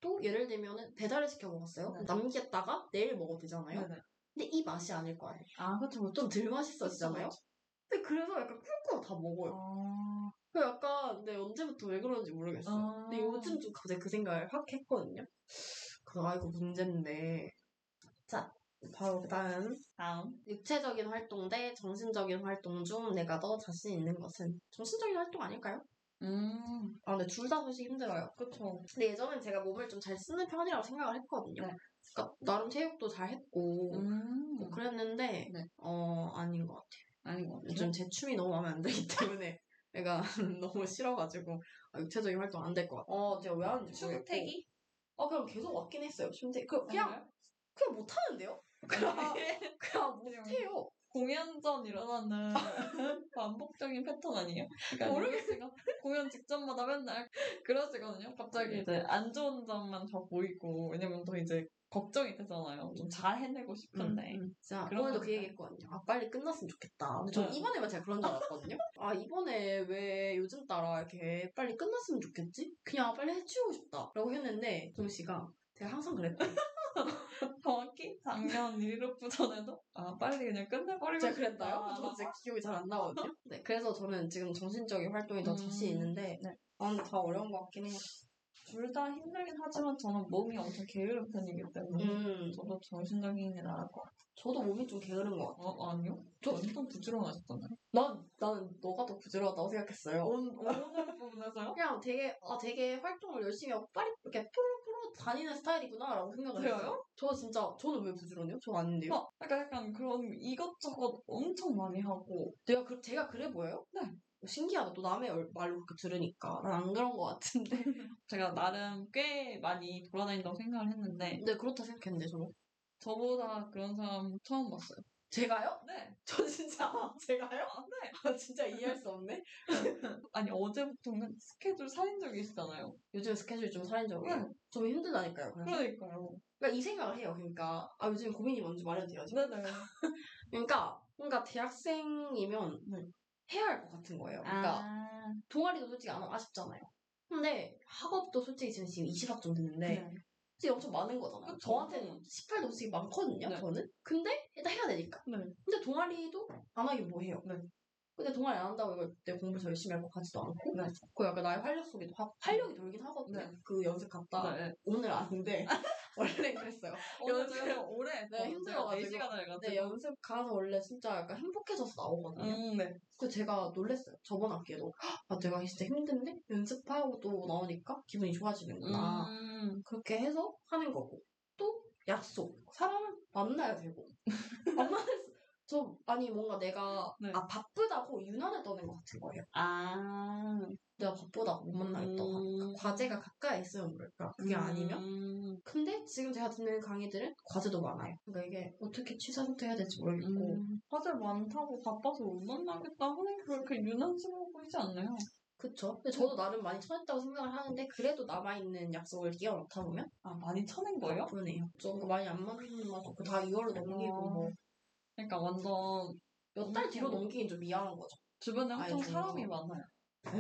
또 예를 들면은 배달을 시켜 먹었어요. 네. 남겼다가 내일 먹어도 되잖아요. 네네. 근데 이 맛이 아닐 거 아니에요. 아, 그쵸, 그쵸. 좀덜 맛있어지잖아요. 근데 그래서 약간 꿀꿀 다 먹어요. 아, 그 약간 근데 언제부터 왜 그런지 모르겠어요. 아. 근데 요즘 좀 갑자기 그 생각을 확 했거든요. 그래서 아 이거 문제인데. 자 바로 그다음 다음. 육체적인 활동 대 정신적인 활동 중 내가 더 자신 있는 것은 정신적인 활동 아닐까요? 음, 아 근데 둘다 사실 힘들어요. 그쵸. 근데 예전엔 제가 몸을 좀 잘 쓰는 편이라고 생각을 했거든요. 네. 그러니까 나름 체육도 잘 했고 음, 뭐 그랬는데 네. 어 아닌 것 같아요. 아닌 것 같아요. 요즘 제 춤이 너무 마음에 안 들기 때문에 [LAUGHS] 내가 [LAUGHS] 너무 싫어가지고 아, 육체적인 활동 안 될 것 같아. 어 제가 왜 하는지. 춤태기? 아 그럼 계속 왔긴 했어요. 춤태 그 그냥 그냥 못 하는데요? 그냥 [LAUGHS] 그냥 못 해요. 공연 전 일어나는 [LAUGHS] 반복적인 패턴 아니에요? 그러니까 모르겠어요. 공연 직전마다 맨날 그러시거든요. 갑자기 이제 안 좋은 점만 더 보이고 왜냐면 또 이제 걱정이 되잖아요. 좀 잘 해내고 싶은데. 음, 진짜 그런 오늘도 거그 얘기했거든요. 아 빨리 끝났으면 좋겠다. 근데 전 네. 이번에만 제가 그런 줄 알았거든요. [LAUGHS] 아 이번에 왜 요즘 따라 이렇게 빨리 끝났으면 좋겠지? 그냥 빨리 해치우고 싶다라고 했는데 정 씨가 제가 항상 그랬거든요. [LAUGHS] 정확히 작년 일일오프 전에도 아 빨리 그냥 끝내버리고 제가. 그랬나요? 저 진짜 기억이 잘 안 나거든요. 네, 그래서 저는 지금 정신적인 활동이 더 음, 자신 있는데 네. 아 근데 다 어려운 것 같긴 해요. 둘 다 힘들긴 하지만 저는 몸이 엄청 게으른 편이기 때문에 음, 저도 정신적인 게 나을 것 같아요. 저도 몸이 좀 게으른 것 같아. 어, 아니요? 저 완전 부지런하셨잖아요. 난, 나는 너가 더 부지런하다고 생각했어요. 어느 어느 부분에서요? 그냥 되게, 아, 되게 활동을 열심히 하고 빨리 이렇게 푸르푸르 다니는 스타일이구나라고 생각을. 그래요? 저 진짜, 저는 왜 부지런해요? 저 아닌데요? 어, 약간 약간 그런 이것저것 엄청 많이 하고 내가, 그, 제가 그래 보여요? 네. 신기하다. 또 남의 얼- 말로 그렇게 들으니까. 난 안 그런 것 같은데. [LAUGHS] 제가 나름 꽤 많이 돌아다닌다고 생각을 했는데 근데 그렇다 생각했는데, 저는. 저보다 그런 사람 처음 봤어요. 제가요? 네. 저 진짜, [LAUGHS] 제가요? 아, 네. 아, 진짜 이해할 수 없네. [LAUGHS] 아니 어제부터는 스케줄 살인 적이 있잖아요. 요즘 스케줄이 좀 살인적이에요. 네. 좀 힘들다니까요. 그래서. 그러니까요. 그러니까 이 생각을 해요. 그러니까 아 요즘 고민이 뭔지 말해도 돼요. 네네. 그러니까 뭔가 대학생이면 네. 해야 할 것 같은 거예요. 그러니까 아, 동아리도 솔직히 안 아쉽잖아요. 근데 학업도 솔직히 지금 지금 20학 좀 됐는데 네. 솔직히 엄청 많은 거잖아요. 그쵸. 저한테는 18도 솔직히 많거든요. 네. 저는. 근데 일단 해야 되니까. 네. 근데 동아리도 안 하긴 뭐 해요. 네. 근데 동아리 안 한다고 이걸 내 공부 더 열심히 할 것 같지도 않고 네. 그 약간 나의 활력 속에도 화- 활력이 돌긴 하거든요. 네. 그 연습 갔다 네. 오늘 아닌데 [LAUGHS] 원래 그랬어요. 어제도 오래 네, 힘들어가지고. 4시간을 해가지고. 네, 연습 가서 원래 진짜 약간 행복해져서 나오거든요. 음, 네. 그 제가 놀랬어요. 저번 학기에도 아 내가 진짜 힘든데 연습하고 또 나오니까 기분이 좋아지는구나. 음, 그렇게 해서 하는 거고 또 약속 사람을 만나야 되고 안 만날 수. 저 아니 뭔가 내가 네. 아 바쁘다고 유난을 떠는 것 같은 거예요. 아, 내가 바쁘다고 못 만나겠다. 음. 과제가 가까이 있으면 모를까. 그게 아니면 음, 근데 지금 제가 듣는 강의들은 과제도 많아요. 그러니까 이게 어떻게 취사부터 해야 될지 모르겠고 음. 과제 많다고 바빠서 못 만나겠다 하는 게 그렇게 유난스러워 보이지 않나요? 그쵸. 근데 저도 나름 많이 쳐냈다고 생각을 하는데 그래도 남아있는 약속을 끼워 넣다 보면 아, 많이 쳐낸 거예요? 바쁘네요. 좀 많이 안 맞는 것도 다 2월로 넘기고 어. 뭐 그러니까 완전 몇 달 뒤로 넘기긴 좀 미안한 거죠. 주변에 아예 엄청 좀 사람이 더. 많아요.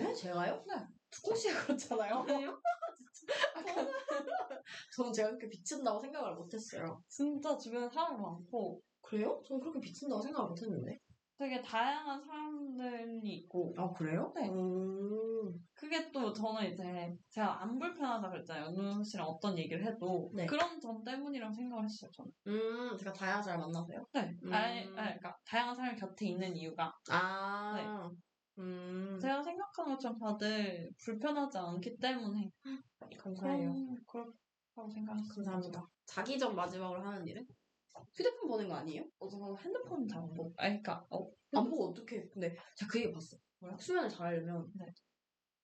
에? 제가요? 네. 투콩 씨가 그렇잖아요. 아니요? 약간 [LAUGHS] [LAUGHS] 저는 제가 그렇게 비친다고 생각을 못했어요. 진짜 주변에 사람이 많고 그래요? 저는 그렇게 비친다고 생각을 못했는데. 되게 다양한 사람들이 있고 아 그래요? 네. 음. 그게 또 저는 이제 제가 안 불편하다 그랬잖아요. 연우 씨랑 어떤 얘기를 해도 네. 그런 점 때문이라고 생각을 했어요. 저는. 음, 제가 다양한 사람 만나서요? 네. 음. 아니, 아니, 그러니까 다양한 사람이 곁에 있는 이유가 아. 음. 제가 생각하는 것처럼 다들 불편하지 않기 때문에 감사해요. 그렇다고 생각했어요. 감사합니다. 자기 전 마지막으로 하는 일은? 휴대폰 보는 거 아니에요? 어, 저 핸드폰 잘 안 보고. 아니, 그러니까 어, 안 보고 어떻게? 근데 제가 그 얘기 봤어. 뭐야? 수면을 잘하려면 네.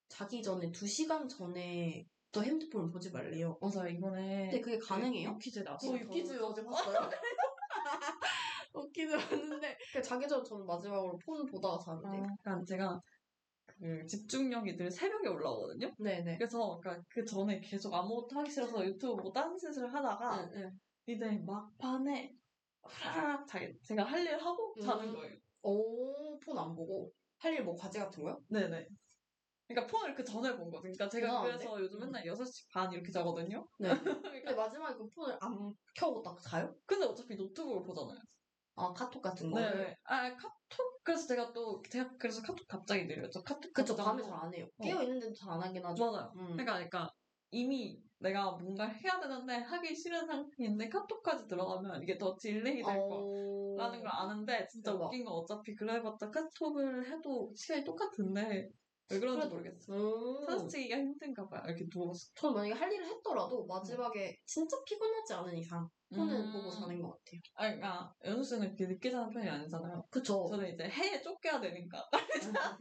자기 전에 2시간 전에 더 핸드폰을 보지 말래요. 맞아요. 이번에 근데 그게 가능해요? 퀴즈 나왔어요. 어, 유퀴즈 어제 봤어요. 웃기지 않는데 그 자기 전 저는 마지막으로 폰 보다가 자는데. 아, 그러니까 제가 그 집중력이 늘 새벽에 올라오거든요. 네네. 그래서 그러니까 그 전에 계속 아무것도 하기 싫어서 유튜브 보고 딴짓을 하다가 응, 응. 이제 막판에 후라락 자기 제가 할 일 하고 자는 음. 거예요. 오, 폰 안 보고 할 일 뭐 과제 같은 거요? 네네. 그러니까 폰을 그 전에 본 거죠. 그러니까 제가 대단한데? 그래서 요즘 맨날 6시 반 이렇게 자거든요. 네. [LAUGHS] 근데 마지막에 그 폰을 안 켜고 딱 자요? 근데 어차피 노트북을 보잖아요. 아, 카톡 같은 거? 네. 아, 카톡? 그래서 제가 또, 제가 그래서 카톡 갑자기. 저 카톡 그쵸, 밤에 잘 안 해요. 어. 깨어있는데도 잘 안 하긴 하죠. 맞아요. 음. 그러니까, 그러니까 이미 내가 뭔가 해야 되는데 하기 싫은 상태인데 카톡까지 들어가면 이게 더 delay 될 어... 거라는 걸 아는데 진짜 대박. 웃긴 건 어차피 그래봤자 카톡을 해도 시간이 똑같은데 왜 그런지 그래도- 모르겠어. 음. 사스치기가 힘든가 봐요. 이렇게 누워서. 저는 만약에 할 일을 했더라도 마지막에 진짜 피곤하지 않은 이상 폰은 음. 보고 자는 것 같아요. 아, 그러니까 연수 씨는 그렇게 늦게 자는 편이 아니잖아요. 그쵸. 저는 이제 해에 쫓겨야 되니까 어, 빨리 자야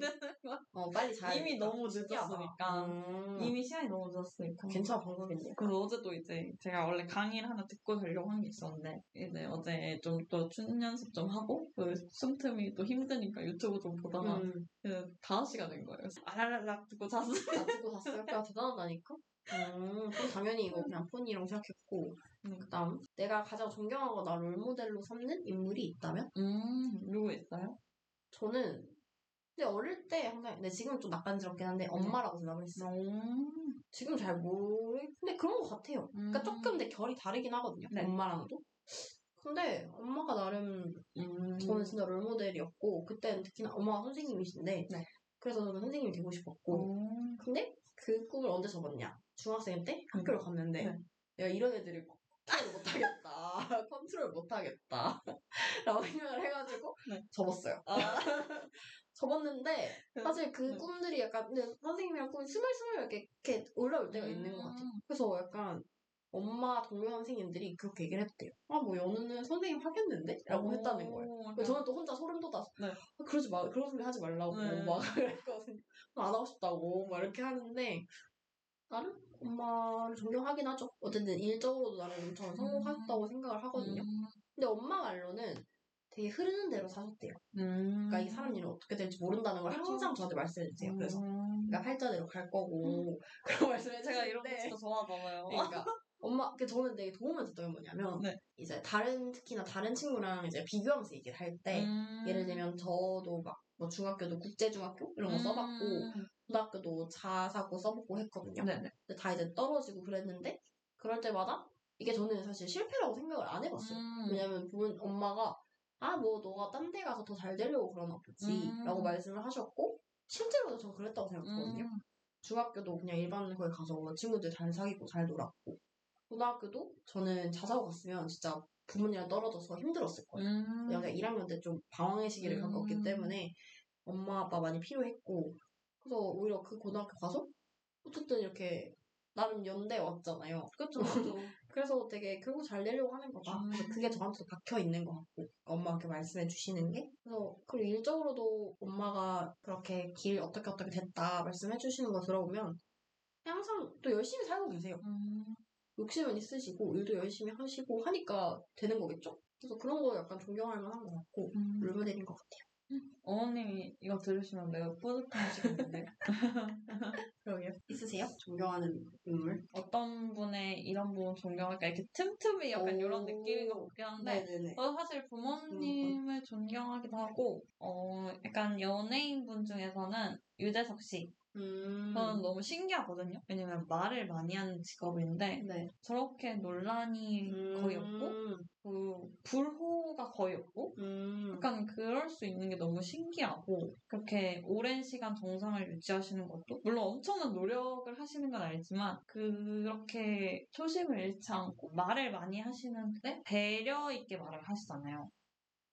이미 너무 늦었으니까 음. 이미 시간이 너무 늦었으니까 괜찮은 방법이네요. 그래서 어제도 이제 제가 원래 강의를 하나 듣고 자려고 한 게 있었는데 이제 어제 좀또춘 연습 좀 하고 그 숨틈이 또 힘드니까 유튜브 좀 보다가 음. 그 5시가 된 거예요. 아랄랄락 듣고 잤어요. 다 듣고 잤어요? 야, 대단하다니까? 음, 전 당연히 이거 그냥 폰이라고 생각했고. 음. 그 다음, 내가 가장 존경하거나 롤모델로 삼는 인물이 있다면? 음, 누구 있어요? 저는, 근데 어릴 때 항상, 근데 지금은 좀 낯간지럽긴 한데, 엄마라고 생각을 했어요. 음, 지금 잘 모르, 근데 그런 것 같아요. 그러니까 조금 내 결이 다르긴 하거든요. 네. 엄마랑도. 근데 엄마가 나름 음, 저는 진짜 롤모델이었고 그때는 특히나 엄마가 선생님이신데 네. 그래서 저는 선생님이 되고 싶었고 근데 그 꿈을 언제 접었냐? 중학생 때 학교를 갔는데 네. 내가 이런 [LAUGHS] 컨트롤 못하겠다. 컨트롤 [LAUGHS] 못하겠다. 라고 생각을 해가지고 네. 접었어요. 아, [LAUGHS] 접었는데 사실 그 네. 꿈들이 약간 선생님이랑 꿈이 스물스물 이렇게, 이렇게 올라올 때가 있는 것 같아요. 그래서 약간 엄마 동료 선생님들이 그렇게 얘기를 했대요. 아 뭐 연우는 선생님 하겠는데? 라고 했다는 거예요. 저는 또 혼자 소름 돋아서 네. 아, 그러지 마 그런 소리 하지 말라고 네. 막 [LAUGHS] 그랬거든요. 안 하고 싶다고 막 이렇게 하는데 나는 엄마를 존경하긴 하죠. 어쨌든 일적으로도 나는 엄청 성공하셨다고 생각을 하거든요. 근데 엄마 말로는 되게 흐르는 대로 사셨대요. 음. 그러니까 이 사람 일은 어떻게 될지 모른다는 걸. 항상 저한테 말씀해주세요. 그래서 음. 그러니까 팔자대로 갈 거고 [LAUGHS] 그런 말씀을 제가 이런 거 진짜 좋아하잖아요. 그러니까 [LAUGHS] 엄마 그 저는 되게 도움을 줬던 게 뭐냐면 네. 이제 다른 특히나 다른 친구랑 이제 비교하면서 얘기를 할 때 음. 예를 들면 저도 막 뭐 중학교도 국제중학교 이런 거 써봤고 음. 고등학교도 자사고 써보고 했거든요. 네네. 근데 다 이제 떨어지고 그랬는데 그럴 때마다 이게 저는 사실 실패라고 생각을 안 해봤어요. 음. 왜냐면 부모 엄마가 아 뭐 너가 딴 데 가서 더 잘 되려고 그러나 보지 음. 라고 말씀을 하셨고 실제로도 전 그랬다고 생각하거든요. 음. 중학교도 그냥 일반 거에 가서 친구들 잘 사귀고 잘 놀았고 고등학교도 저는 자사고 갔으면 진짜 부모님이랑 떨어져서 힘들었을 거예요. 음. 내가 1학년 때 좀 방황의 시기를 음. 겪었기 때문에 엄마 아빠 많이 필요했고 그래서 오히려 그 고등학교 가서 어쨌든 이렇게 나름 연대 왔잖아요. 그쵸. 그래서 되게 결국 잘 되려고 하는 거다. 음. 그게 저한테도 박혀 있는 것 같고 엄마한테 말씀해 주시는 게 그래서 그리고 일적으로도 엄마가 그렇게 길 어떻게 어떻게 됐다 말씀해 주시는 거 들어보면 항상 또 열심히 살고 계세요. 음. 욕심은 있으시고 일도 열심히 하시고 하니까 되는 거겠죠? 그래서 그런 거 약간 존경할 만한 것 같고 음. 롤모델인 것 같아요. 어머님이 이거 들으시면 매우 뿌듯하시겠는데 [LAUGHS] 그러게요. 있으세요? 존경하는 인물? 어떤 분의 이런 부분 존경할까 이렇게 틈틈이 약간 오. 이런 느낌인 것 같긴 한데 네네네. 저도 사실 부모님을 존경하기도 하고 어 약간 연예인 분 중에서는 유재석 씨 음. 저는 너무 신기하거든요 왜냐면 말을 많이 하는 직업인데 네. 저렇게 논란이 거의 없고 음. 그 불호가 거의 없고 음. 약간 그럴 수 있는 게 너무 신기하고 그렇게 오랜 시간 정상을 유지하시는 것도 물론 엄청난 노력을 하시는 건 알지만 그렇게 초심을 잃지 않고 말을 많이 하시는데 배려 있게 말을 하시잖아요.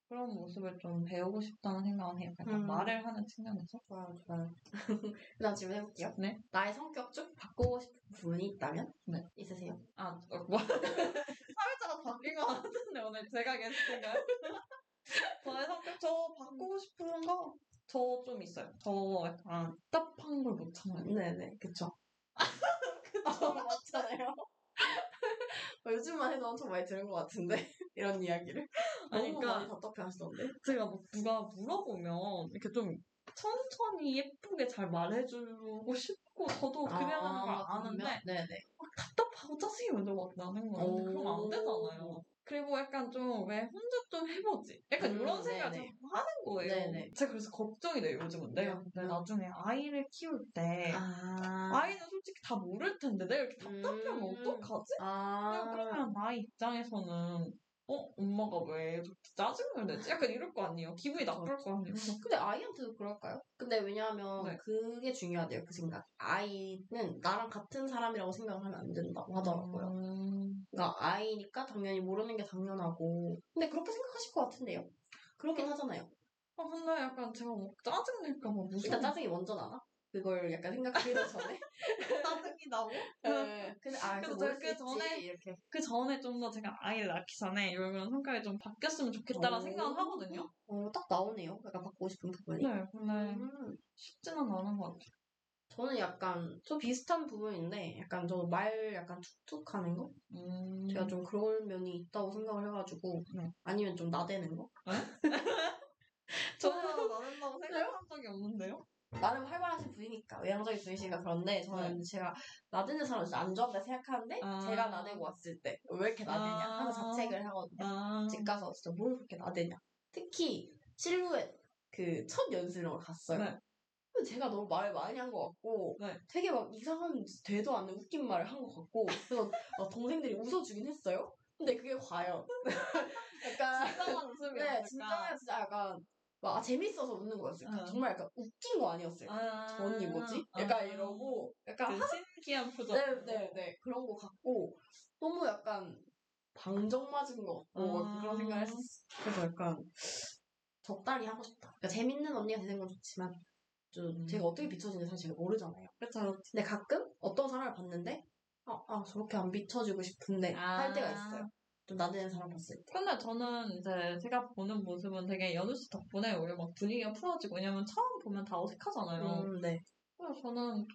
그런 모습을 좀 배우고 싶다는 생각은 해요. 약간 음. 말을 하는 측면에서. 좋아요, 좋아요. [LAUGHS] 그다음 질문 해볼게요. 네. 나의 성격 중 바꾸고 싶은 부분이 있다면? 네. 있으세요? 아, 어, 뭐. [LAUGHS] 사회자가 바뀐 것 같은데 오늘 제가 게스트인가요? [LAUGHS] 저의 성격 저 바꾸고 싶은 거 저 좀 있어요. 저 약간 답답한 걸 못 참아요. 네네, 그쵸. 그쵸, 맞잖아요. 어, 요즘만 해도 엄청 많이 들은 것 같은데 이런 이야기를 그러니까- 많이 답답해 하시던데 제가 뭐 누가 물어보면 이렇게 좀 천천히 예쁘게 잘 말해주고 싶고 저도 그래야 하는 걸 아는데 네네 답답하고 짜증이 먼저 막 나는 거예요. 근데 그러면 안 되잖아요. 그리고 약간 좀 왜 혼자 좀 해보지? 약간 음, 이런 생각을 네네. 자꾸 하는 거예요. 네네. 제가 그래서 걱정이 돼요, 요즘은. 내가 근데 음. 나중에 아이를 키울 때 아, 아이는 솔직히 다 모를 텐데 내가 이렇게 답답하면 음. 어떡하지? 아, 그러면 나의 입장에서는 어? 엄마가 왜 저렇게 짜증을 내지? 약간 이럴 거 아니에요. 기분이 나쁠 거 아니에요. 근데 아이한테도 그럴까요? 근데 왜냐하면 네. 그게 중요하대요 그 생각 아이는 나랑 같은 사람이라고 생각하면 안 된다고 하더라고요 음, 그러니까 아이니까 당연히 모르는 게 당연하고 근데 그렇게 생각하실 것 같은데요 그러긴 하잖아요 아, 근데 약간 제가 뭐 짜증 낼까 봐 무서워. 일단 짜증이 먼저 나나? 그걸 약간 생각하기 전에 [LAUGHS] 짜증이 나고? 네. 근데 아 그래서 제가 그 전에 이렇게 그 전에 좀 더 제가 아이를 낳기 전에 이런 성격이 좀 바뀌었으면 좋겠다라는 오. 생각을 하거든요. 어, 딱 나오네요 약간 바꾸고 싶은 부분이 네, 근데 음. 쉽지는 않은 것 같아요. 저는 약간 저 비슷한 부분인데 약간 저 말 약간 툭툭 하는 거? 음, 제가 좀 그럴 면이 있다고 생각을 해가지고 네. 아니면 좀 나대는 거? [LAUGHS] 저는 나댄다고 생각한 적이 없는데요? 나름 활발하신 분이니까 외향적인 분이시니까 그런데 저는 제가 나대는 사람을 진짜 안 좋아한다 생각하는데 네. 아. 제가 나대고 왔을 때 왜 이렇게 나대냐 아. 하는 자책을 하거든요 아, 집 가서 진짜 뭘 그렇게 나대냐 특히 실루엣 그 첫 연습을 갔어요 네. 근데 제가 너무 말을 많이 한 것 같고 네. 되게 막 이상한 되도 않는 웃긴 말을 한 것 같고 그래서 막 동생들이 웃어주긴 했어요 근데 그게 과연 [LAUGHS] 약간 진정한 웃음이 네? 진짜 진짜 약간 막 아, 재밌어서 웃는 거였어요. 어. 정말 약간 웃긴 거 아니었어요. 아, 저 언니 뭐지? 약간 이러고 약간 그 신기한 표정. 네네 네 그런 거 같고 너무 약간 방정 맞은 거 같고 아. 그런 생각을 했었어. 그래서 약간 적당히 하고 싶다. 그러니까 재밌는 언니가 되는 건 좋지만 좀 음. 제가 어떻게 비춰지는지 사실 모르잖아요. 그렇죠. 근데 가끔 어떤 사람을 봤는데 아, 아 저렇게 안 비춰주고 싶은데 아. 할 때가 있어요. 좀 나대는 사람 봤을 때. 근데 저는 이제 제가 보는 모습은 되게 연우 씨 덕분에 오히려 막 분위기가 풀어지고 왜냐면 처음 보면 다 어색하잖아요. 음, 네. 그래서 저는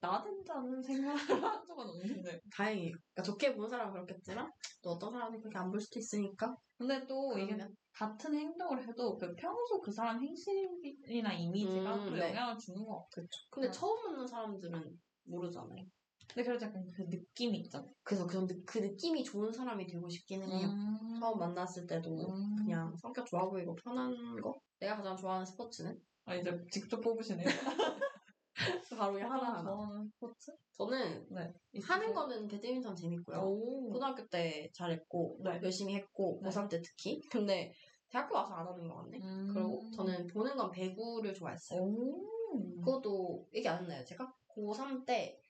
나댄다는 생각을 [LAUGHS] 한 적은 없는데. 다행이에요. 그러니까 좋게 보는 사람은 그렇겠지만 또 어떤 사람은 그렇게 안 볼 수도 있으니까. 근데 또 이게 그러면 같은 행동을 해도 그 평소 그 사람 행실이나 이미지가 음, 또 네. 영향을 주는 것 같아요. 근데 아. 처음 만난 사람들은 모르잖아요. 근데 그래도 약간 그 느낌이 있잖아요. 그래서 그, 느- 그 느낌이 좋은 사람이 되고 싶기는 해요. 음. 처음 만났을 때도 음. 그냥 성격 좋아 보이고 편한 거? 내가 가장 좋아하는 스포츠는? 아, 이제 직접 뽑으시네요. [LAUGHS] 바로 그냥 하나 하나. 저는 스포츠? 저는 네. 하는 거는 배드민턴 재밌고요. 오. 고등학교 때 잘했고 네. 열심히 했고 네. 고3 때 특히. 근데 대학교 와서 안 하는 것 같네. 음. 그리고 저는 보는 건 배구를 좋아했어요. 오. 그것도 얘기 안 했나요? 제가 고3 때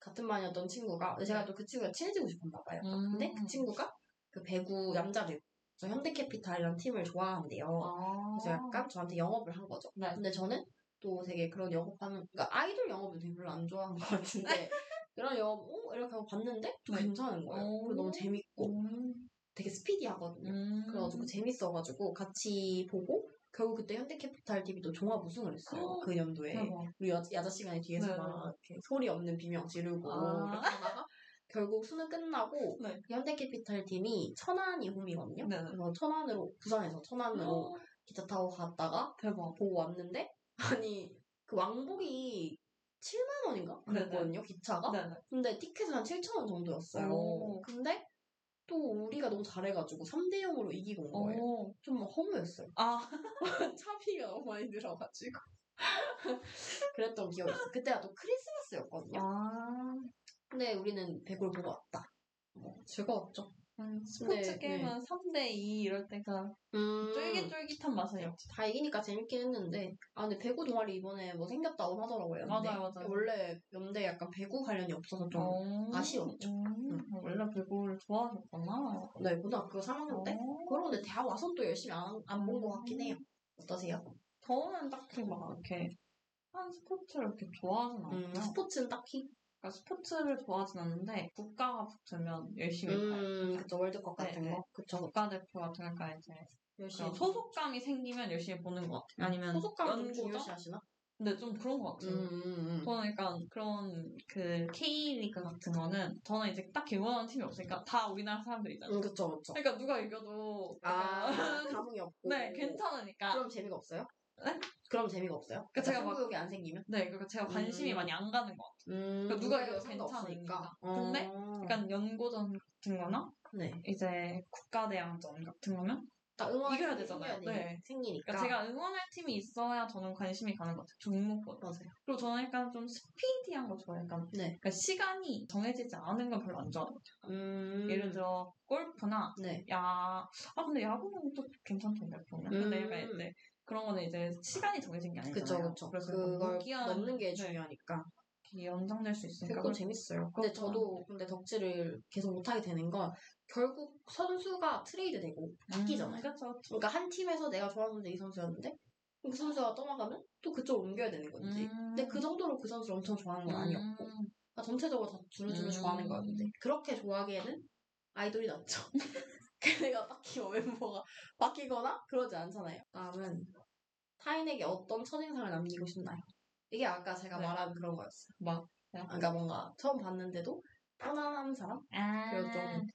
같은 반이었던 친구가 제가 또 그 친구가 친해지고 싶었나 봐요. 음. 근데 그 친구가 그 배구 남자 배구 저 현대캐피탈이라는 팀을 좋아한대요. 아. 그래서 약간 저한테 영업을 한 거죠. 네. 근데 저는 또 되게 그런 영업하는, 그러니까 아이돌 영업을 되게 별로 안 좋아하는 것 같은데, [LAUGHS] 그런 영업, 어? 이렇게 하고 봤는데, 또 네. 괜찮은 거예요. 오. 그리고 너무 재밌고, 음. 되게 스피디하거든요. 음. 그래가지고 재밌어가지고 같이 보고, 결국 그때 현대캐피탈 TV도 종합 우승을 했어요. 어, 그 연도에. 대박. 우리 야, 야자 시간에 뒤에서 네. 막 이렇게 소리 없는 비명 지르고, 아. 이렇게 하다가, [LAUGHS] 결국 수능 끝나고, 네. 그 현대캐피탈 팀이 천안이 홈이거든요. 네. 그래서 천안으로, 부산에서 천안으로 기차 타고 갔다가, 대박. 보고 왔는데 아니 그 왕복이 7만 원인가. 그랬거든요 기차가 네네. 근데 티켓은 한 7천 원 정도였어요 오. 근데 또 우리가 너무 잘해가지고 3대 0으로 이기고 온 거예요. 오. 좀 허무했어요. 아. [LAUGHS] 차비가 너무 많이 들어가지고. [LAUGHS] 그랬던 기억이 있어요. 그때가 또 크리스마스였거든요. 아. 근데 우리는 배구를 보고 왔다. 뭐, 즐거웠죠 음, 스포츠 네, 게임은 3대2 이럴 때가 음, 쫄깃쫄깃한 맛이었지. 다 이기니까 재밌긴 했는데 아 근데 배구 동아리 이번에 뭐 생겼다고 하더라고요 연대. 맞아요, 맞아요. 원래 연대 약간 배구 관련이 없어서 좀 어. 아쉬웠죠. 음, 원래 배구를 좋아하셨구나. 네, 고등학교 3학년 때? 어. 그런데 대학 와서 또 열심히 안본 것 같긴 해요. 어떠세요? 저는 딱히 막 이렇게 한 스포츠를 이렇게 좋아하진 않아요. 음, 스포츠는 딱히? 그러니까 스포츠를 좋아하진 않는데 국가가 붙으면 열심히 봐요. 음, 그쵸, 월드컵 같은 네, 네. 거. 그쵸, 그쵸. 국가대표 같은 거 그러니까 이제 열심히. 그런 소속감이 생기면 열심히 보는 것 같아요. 아니면 소속감 좀 연고전? 중요시 하시나? 근데 좀 그런 것 같아요. 음, 음, 음. 저는 약간 그런 그 K리그 같은 거는 저는 이제 딱히 응원하는 팀이 없으니까 다 우리나라 사람들이잖아요. 음, 그쵸, 그쵸. 그러니까 누가 이겨도 아, 약간 감흥이 없고. [LAUGHS] 네 괜찮으니까. 그럼 재미가 없어요? 네? 그럼 재미가 없어요? 그러니까 제가 막- 승부욕이 안 생기면? 네, 그러니까 제가 관심이 음. 많이 안 가는 것 같아요. 음, 그러니까 누가 상관없으니까. 괜찮으니까. 근데 어, 약간 연고전 같은 거나 네. 이제 국가대항전 같은 거면 딱 응원 이겨야 되잖아요. 네. 생기니까. 그러니까 제가 응원할 팀이 있어야 저는 관심이 가는 것 같아요. 종목보다. 맞아요. 그리고 저는 약간 좀 스피디한 거 좋아해요. 약간 네. 그러니까 시간이 정해지지 않은 건 별로 안 좋아해요. 음, 예를 들어 골프나 네. 야, 아 근데 야구는 또 괜찮던데 보면. 근데 음. 약간 이제 그런 거는 이제 시간이 정해진 게 그쵸, 아니잖아요. 그쵸. 그래서 그걸 무기한 넣는 게 네, 중요하니까. 이렇게 연장될 수 있으니까. 그거 재밌어요. 근데 저도 근데 덕질을 계속 못하게 되는 건 결국 선수가 트레이드 되고 바뀌잖아요. 그렇죠. 그러니까 한 팀에서 내가 좋아하는 선수 이 선수였는데 그 선수가 떠나가면 또 그쪽으로 옮겨야 되는 건지. 근데 그 정도로 그 선수를 엄청 좋아하는 건 아니었고 그러니까 전체적으로 다 두루두루 음. 좋아하는 거였는데 그렇게 좋아하기에는 아이돌이 낫죠. 내가 딱히 뭐 멤버가 바뀌거나 그러지 않잖아요. 다음은 타인에게 어떤 첫인상을 남기고 싶나요? 이게 아까 제가 네. 말한 그런 거였어요. 막 그러니까 뭔가 처음 봤는데도 편안한 사람? 아, 그리고 좀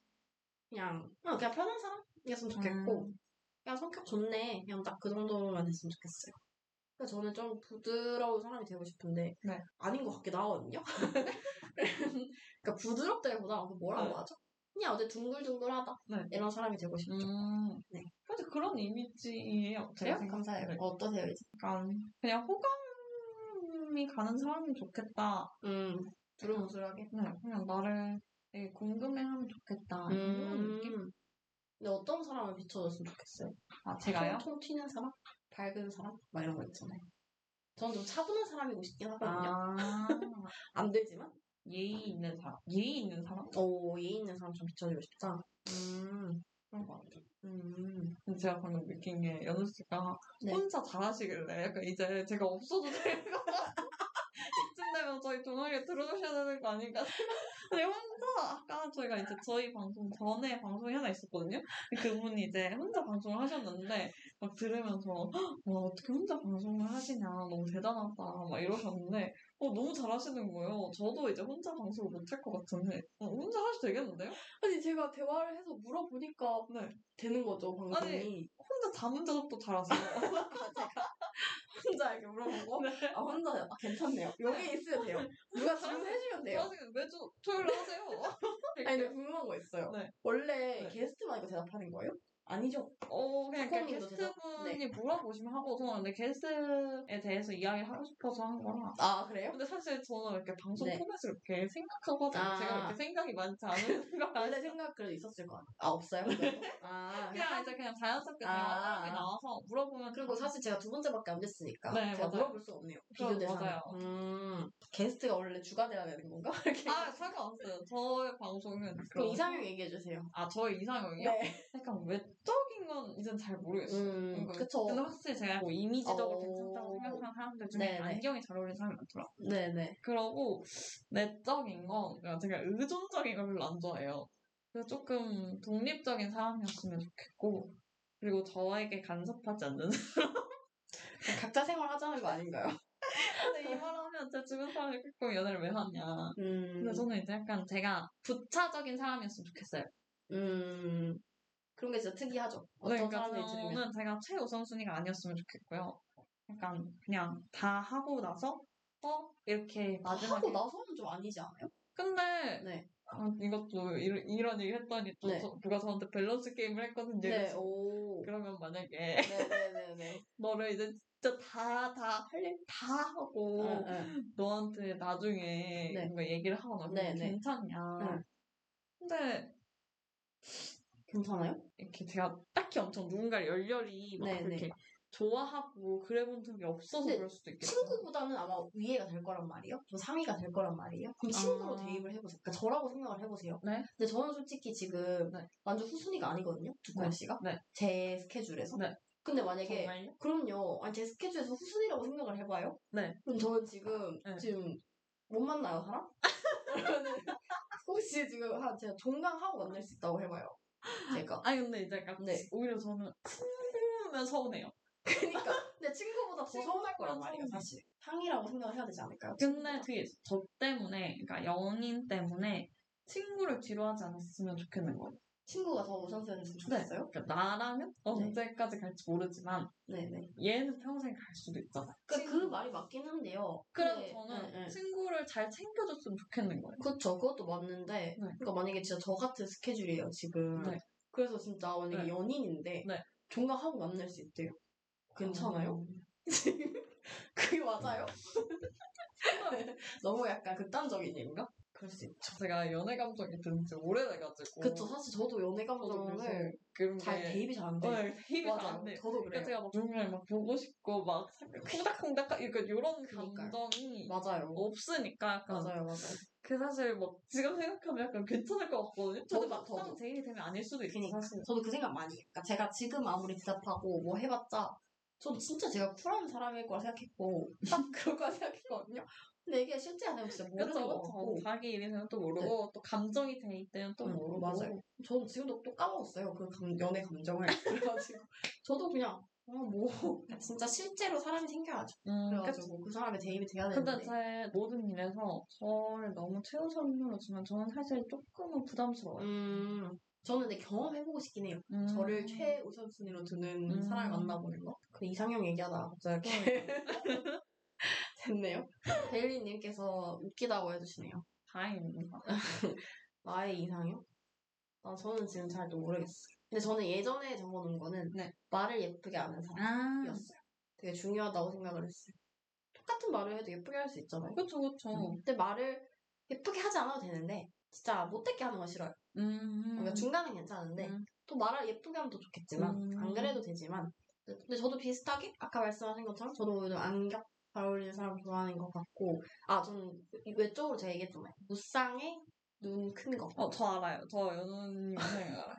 그냥 어, 그냥 편한 사람이었으면 좋겠고 음. 그냥 성격 좋네 그냥 딱 그 정도만 됐으면 좋겠어요. 그래서 저는 좀 부드러운 사람이 되고 싶은데 네. 아닌 것 같기도 하거든요. [LAUGHS] 그러니까 부드럽다기보다 그 뭐라고 네. 하죠? 그냥 어제 둥글둥글하다 네. 이런 사람이 되고 싶죠. 음. 네. 근데 그런 이미지예요. 제가 그래요? 감사해요. 네. 어떠세요 이제? 약간 그냥 호감이 가는 사람이 좋겠다. 음 두루뭉술하게. 네, 그냥 나를 되게 궁금해하면 좋겠다. 이런 느낌? 음. 근데 어떤 사람을 비춰줬으면 좋겠어요? 아 제가요? 통통 튀는 사람? 밝은 사람? 막 이런 거 있잖아요. 저는 좀 차분한 사람이고 싶긴 하거든요. 아, [LAUGHS] 안 되지만. 예의 있는 사람. 예의 있는 사람? 오, 예의 있는 사람 좀 비춰주고 싶다. 음, 그런 것 같아요. 음. 근데 제가 방금 느낀 게 연우 씨가 네. 혼자 잘하시길래 약간 이제 제가 없어도 될거 [LAUGHS] 이쯤 되면 저희 동아리에 들어오셔야 되는 거 아닌가 [LAUGHS] 근데 혼자 아까 저희가 이제 저희 방송 전에 방송이 하나 있었거든요 그분이 이제 혼자 방송을 하셨는데 막 들으면서 와 어떻게 혼자 방송을 하시냐 너무 대단하다 막 이러셨는데 어 너무 잘하시는 거예요 저도 이제 혼자 방송을 못할 것 같은데 어, 혼자 하셔도 되겠는데요? 아니, 제가 대화를 해서 물어보니까 네 되는 거죠, 방송이. 아니, 혼자 자문 작업도 잘하세요 [LAUGHS] 혼자 이렇게 물어보고. 네. 아, 혼자, 아, 괜찮네요. 여기 있으면 돼요. 누가 질문해주면 돼요. 저는 매주 토요일에 하세요. 아니, 근데 궁금한 거 있어요. 네. 원래 네. 게스트만 이거 대답하는 거예요? 아니죠? 어, 그냥 이렇게 작가님도 게스트분이 대답- 물어보시면 하고, 저는 근데 게스트에 대해서 이야기를 하고 싶어서 한 거라. 아, 그래요? 근데 사실 저는 이렇게 방송 네. 포맷을 이렇게 생각하거든요. 아. 제가 그렇게 생각이 많지 않은 [LAUGHS] 생각 원래 생각 그래도 있었을 거 같아요. 아, 없어요? 그래도? [LAUGHS] 아, 그냥 이제 그냥 자연스럽게 아. 대화가 나와서 물어보면 그리고 사실 제가 두 번째밖에 안 됐으니까 네, 제가 맞아요. 물어볼 수 없네요. 그럼 비교 대상. 맞아요. 음, 게스트가 원래 주가 돼야 되는 건가? [LAUGHS] 이렇게. 아, 상관없어요. 저의 방송은 그럼 이상형 얘기해 주세요. 아, 저의 이상형이요? 네. 약간 외적인 건 이젠 잘 모르겠어요. 음, 그쵸. 근데 확실히 제가 뭐 이미지적으로 어. 괜찮다고 생각하는 사람들 중에 네네. 안경이 잘 어울리는 사람이 많더라고요. 네네. 그러고 내적인 건 그러니까 제가 의존적인 걸 별로 안 좋아해요. 그래서 조금 독립적인 사람이었으면 좋겠고 그리고 저에게 간섭하지 않는 각자 생활 하자는 거 아닌가요? [LAUGHS] 근데 이 말 하면 제 주변 사람이 꼭 연애를 왜 하냐 음, 근데 저는 이제 약간 제가 부차적인 사람이었으면 좋겠어요. 음, 그런 게 진짜 특이하죠. 어떤 그러니까 사람들이 들으면. 저는 제가 최우선순위가 아니었으면 좋겠고요. 약간 그냥 다 하고 나서 어 이렇게 마지막에 하고 나서는 좀 아니지 않아요? 근데 네. 아, 이것도 이런, 이런 얘기 했더니 또 네. 저- 누가 저한테 밸런스 게임을 했거든요. 네, 그래서 오. 그러면 만약에 네네네네. [LAUGHS] 너를 이제 진짜 다, 다, 할 일 다 하고 응, 응. 너한테 나중에 네. 뭔가 얘기를 하거나 네, 그러면 네. 괜찮냐. 응. 근데 괜찮아요? 이렇게 제가 딱히 엄청 누군가를 열렬히 막 네, 그렇게 네. 좋아하고 그래본 적이 없어서 근데 그럴 수도 있겠죠. 친구보다는 아마 위에가 될 거란 말이에요. 좀 상위가 될 거란 말이에요. 그럼 친구로 아. 대입을 해보세요. 그러니까 저라고 생각을 해보세요. 네. 근데 저는 솔직히 지금 네. 완전 후순위가 아니거든요. 두꺼운 네. 씨가. 네. 제 스케줄에서. 네. 근데 만약에 정말요? 그럼요. 아니 제 스케줄에서 후순위라고 생각을 해봐요. 네. 그럼 저는 지금 네. 지금 못 만나요 사람? [LAUGHS] 혹시 지금 한 제가 종강하고 만날 수 있다고 해봐요. 제가. [LAUGHS] 아니 근데 이제 약간 네. 오히려 저는 친구면 서운해요. 그러니까 근데 친구보다 더 서운할 거란 말이에요 사실. 상이라고 생각을 해야 되지 않을까요? 근데? 그게 저 때문에, 그러니까 연인 때문에 친구를 뒤로하지 않았으면 좋겠는 거예요. 친구가 더 우선순위였으면 네. 좋겠어요? 그러니까 나라면 언제까지 갈지 모르지만 네네. 얘는 평생 갈 수도 있잖아. 그, 그 말이 맞긴 한데요. 그래서 근데, 저는 네, 네. 친구를 잘 챙겨줬으면 좋겠는 거예요. 그쵸, 그것도 맞는데, 네. 그러니까 만약에 진짜 저 같은 스케줄이에요, 지금. 네. 그래서 진짜 만약에 네. 연인인데, 네. 종강하고 만날 수 있대요. 괜찮아요? 음. [LAUGHS] 그게 맞아요? [LAUGHS] [LAUGHS] 너무 약간 극단적인 얘기인가? 그럴 수 있죠. 제가 연애 감정이 든 지 오래돼가지고. 그쵸, 사실 저도 연애 감정을 그런 잘 게- 대입이 잘 안 돼요. 네, 대입이 잘. 안 돼요. 저도 그러니까 그래요. 제가 막 누군가를 막 보고 싶고 막 콩닥콩닥 그러니까 이런 그러니까요. 감정이 맞아요. 없으니까 약간 맞아요, 맞아요. 그 사실 뭐 지금 생각하면 약간 괜찮을 것 같거든요. 저도 막- 막상 저도. 제일이 되면 아닐 수도 있어 그니까. 사실. 저도 그 생각 많이. 그러니까 제가 지금 아무리 대답하고 뭐 해봤자, 저도 진짜 제가 쿨한 사람일 거라 생각했고, 딱 그럴 거라 생각했거든요. 근데 이게 실제 안 되면 진짜 모르는 그렇죠, 거. 같고, 자기 되면 또 모르고 또 감정이 돼 있다면 또 응, 모르고. 맞아요. 저는 지금도 또 까먹었어요. 그 감- 연애 감정을. [LAUGHS] 그래가지고. 저도 그냥, 아, 뭐, [LAUGHS] 진짜 실제로 사람이 생겨야죠. 음, 그쵸. 그래가지고 그 사람에 대입이 돼야 되는데. 근데 제 모든 일에서 저를 너무 최우선으로 주면 저는 사실 조금은 부담스러워요. 음, 저는 근데 경험해보고 싶긴 해요. 음. 저를 최우선순위로 두는 음. 사람을 만나보는 거. 그 이상형 얘기하다가 갑자기 [LAUGHS] 됐네요. [LAUGHS] 데일리님께서 웃기다고 해주시네요. 다행입니다. [LAUGHS] 나의 이상형? 아, 저는 지금 잘또 모르겠어요. 근데 저는 예전에 적어놓은 거는 네. 말을 예쁘게 하는 사람이었어요. 아, 되게 중요하다고 생각을 했어요. 똑같은 말을 해도 예쁘게 할 수 있잖아요. 그쵸, 그쵸. 근데 말을 예쁘게 하지 않아도 되는데 진짜 못되게 하는 건 싫어요. 음. 그러니까 중간은 괜찮은데 음. 또 말을 예쁘게 하면 더 좋겠지만 음. 안 그래도 되지만 네, 근데 저도 비슷하게 아까 말씀하신 것처럼 저도 안경 잘 어울리는 사람 좋아하는 것 같고 아 저는 외적으로 제가 얘기했잖아요 무쌍에 눈큰 거. 어, 저 알아요. 저 연우님 이상형 알아요.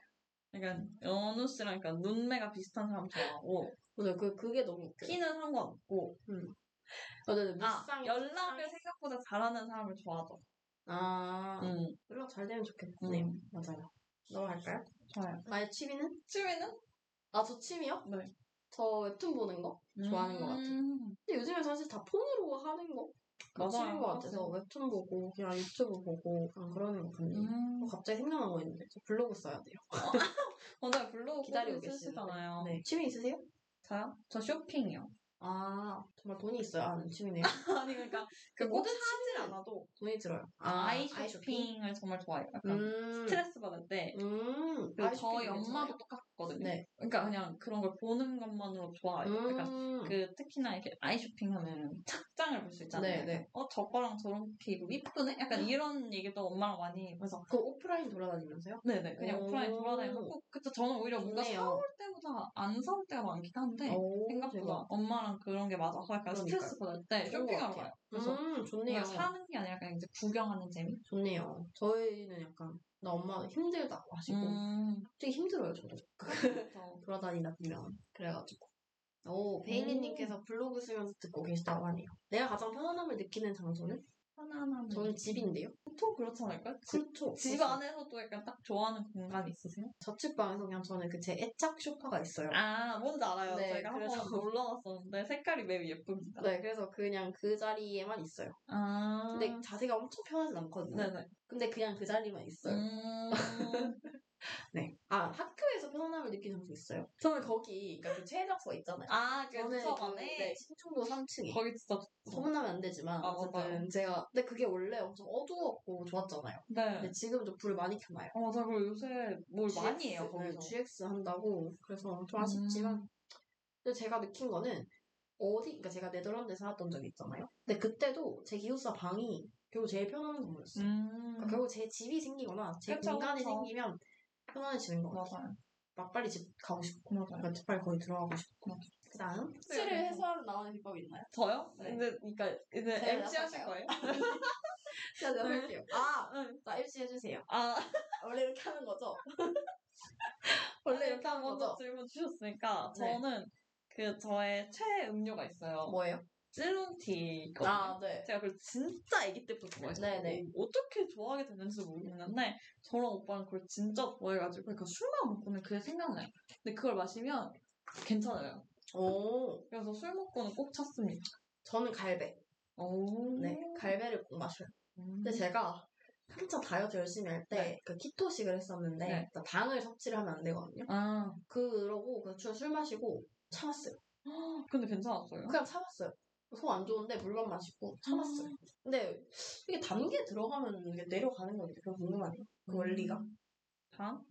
그러니까 연우 씨랑 그러니까 눈매가 비슷한 사람 좋아하고 맞아요. 그 그게 너무 웃겨요. 키는 상관없고 맞아요. 아 무쌍이 연락을 생각보다 잘하는 사람을 좋아하죠. 아 음, 연락 잘 되면 좋겠네요. 음. 맞아요. 넘어갈까요? 좋아요. 나의 취미는? 취미는? 아 저 취미요? 네. 저 웹툰 보는 거 좋아하는 것 같아요. 음, 근데 요즘에 사실 다 폰으로 하는 거 맞아요. 것 같아서 웹툰 보고 그냥 유튜브 보고 그냥 그러는 것 같네요. 음. 어, 갑자기 생각난 거 있는데 저 블로그 써야 돼요. [LAUGHS] 맞아요. 블로그 기다리고 쓰시잖아요. 네. 취미 있으세요? 저요? 저 쇼핑이요. 아 정말 돈이 있어야 하는 취미네요. 아니 그러니까 그그꼭 사질 않아도 돈이 들어요. 아 이 쇼핑을 정말 좋아해요. 약간 음. 스트레스 받을 때 음. 그리고 저희 엄마도 똑같거든요. 네. 그러니까 그냥 그런 걸 보는 것만으로 좋아해요. 그러니까 음. 그 특히나 이렇게 아이 쇼핑하면 착장을 볼 수 있잖아요. 네, 네. 어 저거랑 저렇게 입으면 이쁘네? 약간 이런 얘기도 엄마랑 많이. 그래서 그 오프라인 돌아다니면서요? 네네 그냥 오. 오프라인 돌아다니고 꼭 그쵸 저는 오히려 뭔가. 사올 때보다 안 사올 때가 많긴 한데 오, 생각보다 대박. 엄마랑 그런 게 맞아서 그러니까요. 스트레스 받을 때 쇼핑하러. 가요. 그래서 음, 좋네요. 사는 게 아니라 그냥 이제 구경하는 재미? 좋네요. 저희는 약간 나 엄마 힘들다고 하시고 음, 되게 힘들어요 저도 그래서 [LAUGHS] 돌아다니다 보면 그래가지고 오 베이니님께서 블로그 쓰면서 듣고 계시다고 하네요. 내가 가장 편안함을 느끼는 장소는 편안함. 저는 집인데요. 보통 그렇지 않을까요? 집, 그렇죠. 집 안에서도 약간 딱 좋아하는 공간이 있으세요? 저축방에서 그냥 저는 그 제 애착 쇼파가 있어요. 아, 뭔지 알아요. 네, 제가 그래서- 한번 [LAUGHS] 놀러 갔었는데 색깔이 매우 예쁩니다. 네, 그래서 그냥 그 자리에만 있어요. 아. 근데 자세가 엄청 편하진 않거든요. 네네. 근데 그냥 그 자리만 있어요. 음. [LAUGHS] 네. 아 학교에서 편안함을 느끼는 장소 있어요. 저는 거기 그러니까 그 체육장소가 있잖아요. 아, 그 저는 그, 네, 신촌도 3층에. 거기 진짜. 소문나면 안 되지만 아, 어쨌든. 제가 근데 그게 원래 엄청 어두웠고 좋았잖아요. 네. 근데 지금 좀 불을 많이 켜놔요. 어, 맞아. 그리고 요새 뭘 많이 GX, 해요, 네, 거기서. GX 한다고 그래서 좀 아쉽지만 음. 근데 제가 느낀 거는 어디 그러니까 제가 네덜란드에 살았던 적이 있잖아요. 근데 그때도 제 기숙사 방이 결국 제일 편한 건물이었어요. 음. 그러니까 결국 제 집이 생기거나 제 그쵸, 공간이 그쵸. 생기면 편안해지는 거 같아요. 맞아요. 막 빨리 집 가고 싶고. 그러니까 빨리 거기 들어가고 싶고. 그 다음 네. 스트레스를 해소하는 나오는 비법이 있나요? 저요? 네. 근데, 그니까, 이제 MC 하실? 거예요? [LAUGHS] 제가 내가 할게요. 아! 응. 나 MC 해주세요. 아, 원래 이렇게 하는 거죠? [LAUGHS] 원래 이렇게 하는 먼저 거죠? 질문 주셨으니까, 네. 저는 그 저의 최애 음료가 있어요. 뭐예요? 찔롱티거든요. 아, 네. 제가 그걸 진짜 아기 때부터 좋아했어요. 네네. 어떻게 좋아하게 됐는지 모르겠는데 저랑 오빠는 그걸 진짜 좋아해가지고 그러니까 술만 먹고는 그게 생각나요. 근데 그걸 마시면 괜찮아요. 오, 그래서 술 먹고는 꼭 찾습니다. 저는 갈배. 오. 네, 갈배를 꼭 마셔요. 음. 근데 제가 한참 다이어트 열심히 할 때그 키토식을 했었는데 네. 당을 섭취를 하면 안 되거든요. 아, 그러고 그냥 술, 술 마시고 참았어요. 근데 괜찮았어요. 그냥 참았어요. 속 안 좋은데 물만 마시고 참았어요. 근데 이게 단계 들어가면 이게 내려가는 건데 그거 궁금하네요. 그 원리가. 단?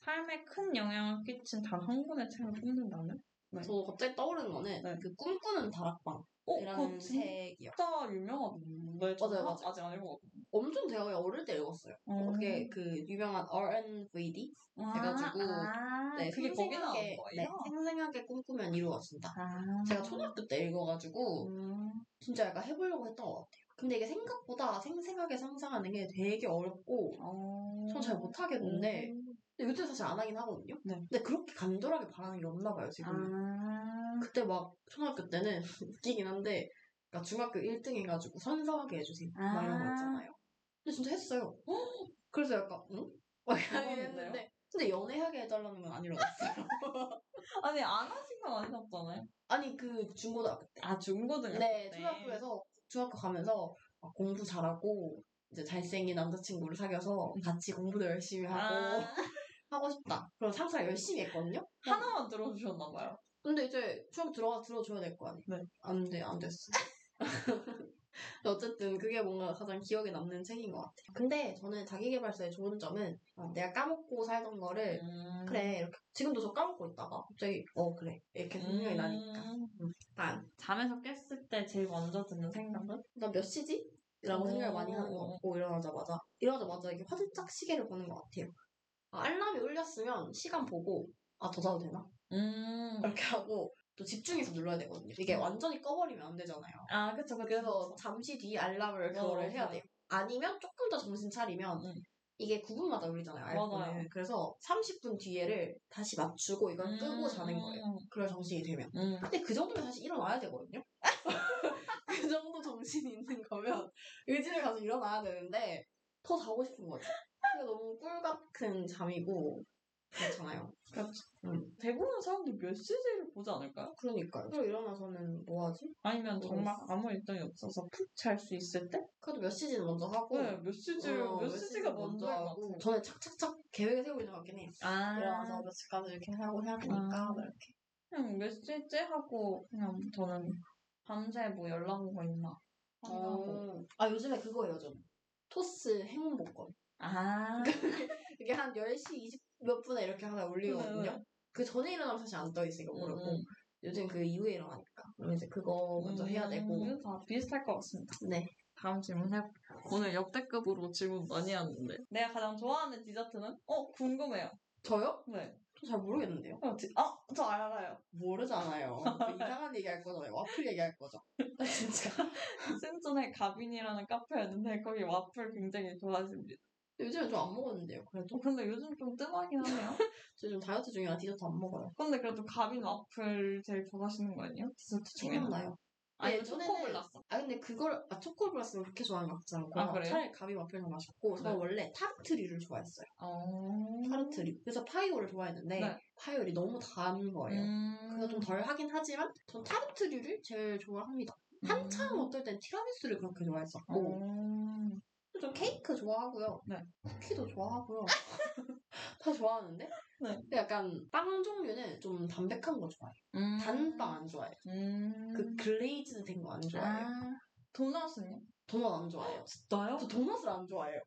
삶에 큰 영향을 끼친 단 한 권의 책을 뽑는다면? 네. 저 갑자기 떠오르는 거는 네. 그 꿈꾸는 다락방이라는 어, 진짜 책이요. 유명한데 저 맞아요, 아- 맞아요. 아직 안 읽어봤거든요. 엄청 제가 어릴 때 읽었어요. 어. 그게 그 유명한 R&VD 해가지고 아, 네, 그게 거기 나온 거예요? 네, 생생하게 꿈꾸면 이루어진다. 아. 제가 초등학교 때 읽어가지고 음. 진짜 약간 해보려고 했던 것 같아요. 근데 이게 생각보다 생생하게 상상하는 게 되게 어렵고 어. 전잘 못하겠는데 음. 근데 요즘 사실 안 하긴 하거든요. 네. 근데 그렇게 간절하게 바라는 게 없나 봐요 지금. 아. 그때 막 초등학교 때는 [LAUGHS] 웃기긴 한데 그러니까 중학교 1등 해가지고 선서하게 해주세요. 막 이런 거 아. 있잖아요. 근데 진짜 했어요. [GASPS] 그래서 약간 응? 막 이러긴? 했는데 근데 연애하게 해달라는 건안 이루어졌어요. [LAUGHS] 아니 안 하신 건 아니셨잖아요. 아니 그 중고등학교 때. 아 중고등학교 네, 때. 초등학교에서 중학교 가면서 막 공부 잘하고 이제 잘생긴 남자친구를 사귀어서 같이 공부도 열심히 하고 아, [LAUGHS] 하고 싶다. 그럼 상상 열심히 했거든요. 하나만 들어주셨나 봐요. 근데 이제 중학교 들어가 들어줘야 될 거 아니에요. 네. 안 돼, 안 됐어. [LAUGHS] 어쨌든 그게 뭔가 가장 기억에 남는 책인 것 같아요. 근데 저는 자기계발서의 좋은 점은 어, 내가 까먹고 살던 거를 음. 그래 이렇게 지금도 저 까먹고 있다가 갑자기 어 그래 이렇게 생각이 나니까 음. 난 잠에서 깼을 때 제일 먼저 드는 생각은? 나 몇 시지? 라고 오. 생각을 많이 하는 것 같고 일어나자마자 일어나자마자 이렇게 화들짝 시계를 보는 것 같아요. 아, 알람이 울렸으면 시간 보고 아 더 자도 되나? 음. 이렇게 하고 또 집중해서 눌러야 되거든요. 이게 완전히 꺼버리면 안 되잖아요. 아, 그쵸, 그쵸. 그래서 잠시 뒤 알람을 그거를 어, 해야 맞아요. 돼요. 아니면 조금 더 정신 차리면 응. 이게 9분마다 울리잖아요. 맞아요. 그래서 30분 뒤에를 다시 맞추고 이걸 끄고 자는 거예요. 그럴 정신이 되면. 음. 근데 그 정도면 사실 일어나야 되거든요. [LAUGHS] 그 정도 정신이 있는 거면 의지를 가서 일어나야 되는데 더 자고 싶은 거지. 그게 너무 꿀 같은 잠이고 그렇잖아요. 그렇죠. 음. 대부분 사람들이 몇 시제를 보지 않을까요? 그러니까요. 그리고 일어나서는 뭐 하지? 아니면 모르겠어. 정말 아무 일정이 없어서 푹 잘 수 있을 때? 그래도 몇 시지는 먼저 하고 네, 몇 시제를, 어, 몇 시지 시지가 먼저 같아요. 저는 착착착 계획을 세우고 있는 것 같긴 해. 아. 일어나서 몇 시까지 이렇게 하고 해야 되니까 아. 막 이렇게. 그냥 몇 시째 하고, 그냥 저는 밤새 뭐 연락 오고 있나. 어. 아 요즘에 그거예요 좀. 토스 행운 복권. 아. [LAUGHS] 이게 한 10시 20 몇 분에 이렇게 하나 울리거든요. 네, 네. 그 전에 일어나면 사실 안 떠 있으니까 모르고 음, 음. 요즘 그 이후에 일어나니까 그럼 이제 그거 먼저 해야 되고 음, 다 비슷할 것 같습니다. 네 다음 질문 해볼게요. 오늘 역대급으로 질문 많이 하는데. 내가 가장 좋아하는 디저트는? 어, 궁금해요. 저요? 네. 저 잘 모르겠는데요. 어, 디... 아, 저 알아요. 모르잖아요. 그 [LAUGHS] 이상한 얘기 할 거잖아요. 와플 얘기 할 거죠. [LAUGHS] 진짜. [LAUGHS] 센전에 가빈이라는 카페였는데 거기 와플 굉장히 좋아하십니다. 요즘은 좀 안 먹었는데요. 그래도 어, 근데 요즘 좀 뜸하긴 하네요. 저 [LAUGHS] 요즘 다이어트 중이라 디저트 안 먹어요. 근데 그래도 가비 와플 제일 좋아하시는 거 아니에요? 디저트 중에는? 생각나요. 아니, 예전에는- 초코블라스. 아 근데 그걸 아 초코블라스는 그렇게 좋아하는 것 같지 않고 아, 그래요? 차라리 가비 와플이 더 맛있고 저는 네. 원래 타르트류를 좋아했어요. 어. 타르트류. 그래서 파이류를 좋아했는데 네. 파이류는 너무 단 거예요. 음. 그래서 좀 덜 하긴 하지만 전 타르트류를 제일 좋아합니다. 한참 어떨 땐 티라미수를 그렇게 좋아했었고 어. 좀 케이크 좋아하고요. 네. 쿠키도 좋아하고요. [LAUGHS] 다 좋아하는데 네. 근데 약간 빵 종류는 좀 담백한 거 좋아해요. 음. 단빵 안 좋아해요. 음. 그 glaze 된 거 안 좋아해요. 아. 도넛은요? 도넛 안 좋아해요. 진짜요? 저 도넛을 안 좋아해요.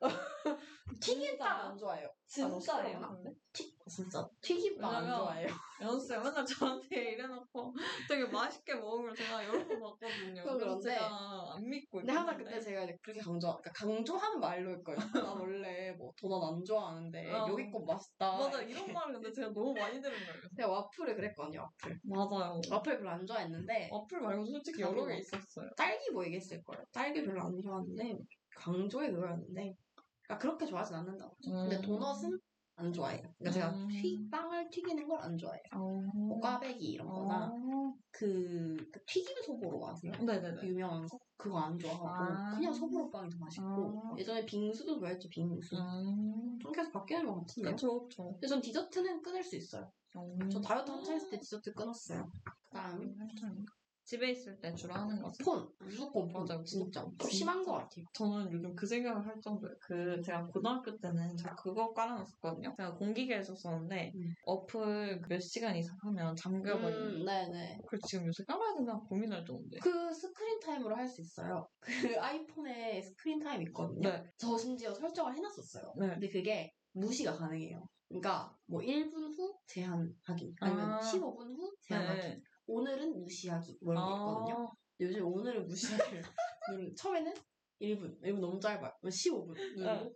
[LAUGHS] 튀김빵 안 좋아해요. 진짜예요? 근데? 튀, 진짜 튀김빵 안 왜냐면 좋아해요. [LAUGHS] 연수쌤 맨날 저한테 이래놓고 되게 맛있게 먹은 걸 제가 여러 번 봤거든요. 그건 그래서 그런데- 제가 안 믿고 근데 항상. 그때 제가 이제 그렇게 강조, 그러니까 강조하는 말로 했거든요. 나 [LAUGHS] 원래 뭐 도넛 안 좋아하는데 어. 여기 거 맛있다. 맞아. 이런 말을 근데 제가 너무 많이 들은 거예요. [LAUGHS] 내가 와플을 그랬거든요. 와플. 맞아요. 와플 별로 안 좋아했는데 어플 말고 솔직히 여러 개 있었어요. 딸기 뭐 얘기했을 거예요. 딸기 별로 안 좋아하는데 강조의 그거였는데 그러니까 그렇게 좋아하진 않는다고. 근데 도넛은 안 좋아해요. 그러니까 제가 음. 튀, 빵을 튀기는 걸 안 좋아해요. 뭐 어. 꽈배기 이런 거나 어. 그, 그 튀김 소보로 아세요? 그 네네네. 유명한 거? 그거 안 좋아하고 아. 그냥 소보로 빵이 더 맛있고 아. 예전에 빙수도 좋아했죠 빙수 음. 좀 계속 바뀌는 것 같은데요 그쵸, 그쵸. 근데 전 디저트는 끊을 수 있어요 음. 저 다이어트 한창 했을 때 디저트 끊었어요 그 다음 에 집에 있을 때 주로 하는 것은? 폰 무조건 폰 맞아요. 진짜. 심한 것 같아요 저는 요즘 그 생각을 할 정도예요. 그 제가 고등학교 때는 저 그거 깔아놨었거든요. 제가 공기계를 썼었는데 음. 어플 몇 시간 이상 하면 잠겨버리는. 음, 네네 그래서 지금 요새 깔아야 되나 고민할 정도인데. 그 스크린 타임으로 할 수 있어요 그 [LAUGHS] 아이폰에 스크린 타임 있거든요 네. 저 심지어 설정을 해놨었어요 네. 근데 그게 무시가 가능해요 그러니까 뭐 1분 후 제한하기 아니면 아. 15분 후 제한하기 네. 오늘은 무시하기 뭐 이런 게 있거든요. 아, 요즘 오늘은 무시하기를 누르 [LAUGHS] 처음에는 1분, 1분 너무 짧아요. 15분 누르고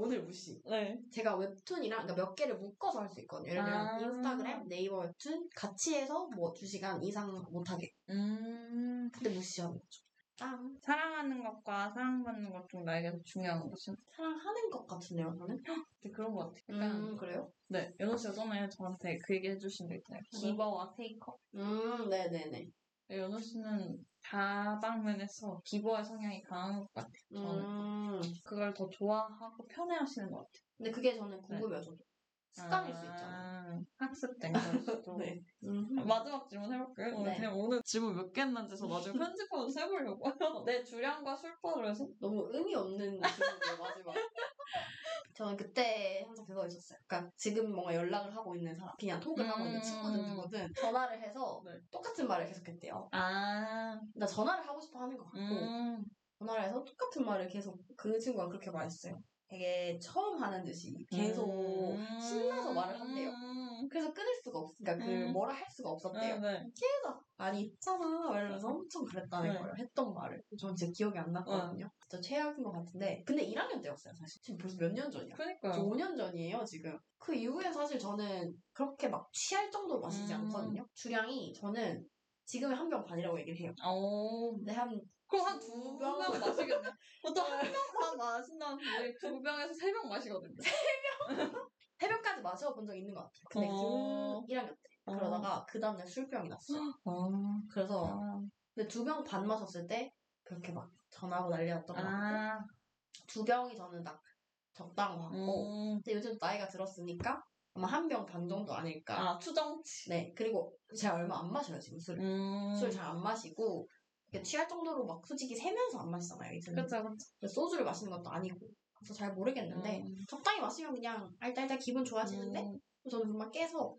오늘 무시. 네. 제가 웹툰이랑 그러니까 몇 개를 묶어서 할 수 있거든요. 예를 들면 아. 인스타그램, 네이버 웹툰 같이 해서 뭐 2시간 이상 못하게. 음. 근데 무시하는 거죠. 짱. 사랑하는 것과 사랑받는 것 중 나에게 중요한 것은? 사랑하는 것 같은데요, 저는? 근데 그런 것 같아요. 약간, 음, 그래요? 네. 연호 씨가 전에 저한테 그 얘기 해주신 거 있잖아요. 기버와 테이커. 음, 네네 네. 연호 씨는 다방면에서 기버의 성향이 강한 것 같아요. 저는. 음. 그걸 더 좋아하고 편해하시는 것 같아요. 근데 그게 저는 궁금해요, 저도. 습관일 아, 수 있잖아요. 학습된 걸 [LAUGHS] 수도. 네. 음. 마지막 질문 해볼게요. 오늘 네. 그냥 오늘 질문 몇 개 했는지 저 나중에 편집하면서 세보려고요. [LAUGHS] 내 주량과 술버를 해서 너무 의미 없는 질문이에요, 마지막. [LAUGHS] 저는 그때 항상 그거 있었어요. 그러니까 지금 뭔가 연락을 하고 있는 사람, 그냥 톡을 하고 있는 음. 친구든 누구든 전화를 해서 네. 똑같은 말을 계속했대요. 아, 나 전화를 하고 싶어 하는 것 같고 음, 전화를 해서 똑같은 말을 계속 그 친구가 그렇게 말했어요. 되게 처음 하는 듯이 계속 음. 신나서 말을 한대요. 음. 그래서 끊을 수가 없으니까 그 음. 뭐라 할 수가 없었대요. 네, 네. 계속 아니 있잖아 막 이러면서 엄청 그랬다는 네. 거예요. 했던 말을. 전 진짜 기억이 안 났거든요. 진짜 최악인 것 같은데 근데 1학년 때였어요 사실. 지금 벌써 몇 년 전이야? 그니까요. 저 5년 전이에요 지금. 그 이후에 사실 저는 그렇게 막 취할 정도로 마시지 음. 않거든요. 주량이 저는 지금의 한 병 반이라고 얘기를 해요. 어, 근데 한 그럼 한 두병 마시겠네. 보통 한병반 마신다는 분들이 두 병에서 세 병 마시거든요. 새벽까지 마셔본 적 있는 것 같아요. 근데 어. 그 1학년 때. 어. 그러다가 그 다음날 술병이 났어. 어. 그래서 아. 근데 두 병 반 마셨을 때 그렇게 막 전화하고 난리 났던 것 같고 아. 두 병이 저는 딱 적당한 것 같고 음. 근데 요즘 나이가 들었으니까 아마 한 병 반 정도 아닐까. 아, 추정치. 네 그리고 제가 얼마 안 마셔요 지금 술. 음. 술잘 안 마시고 취할 정도로 막 솔직히 세면서 안 마시잖아요 이제는. 그쵸, 그쵸. 소주를 마시는 것도 아니고 그래서 잘 모르겠는데 음. 적당히 마시면 그냥 알딸딸 기분 좋아지는데 음. 저는 정말 깨서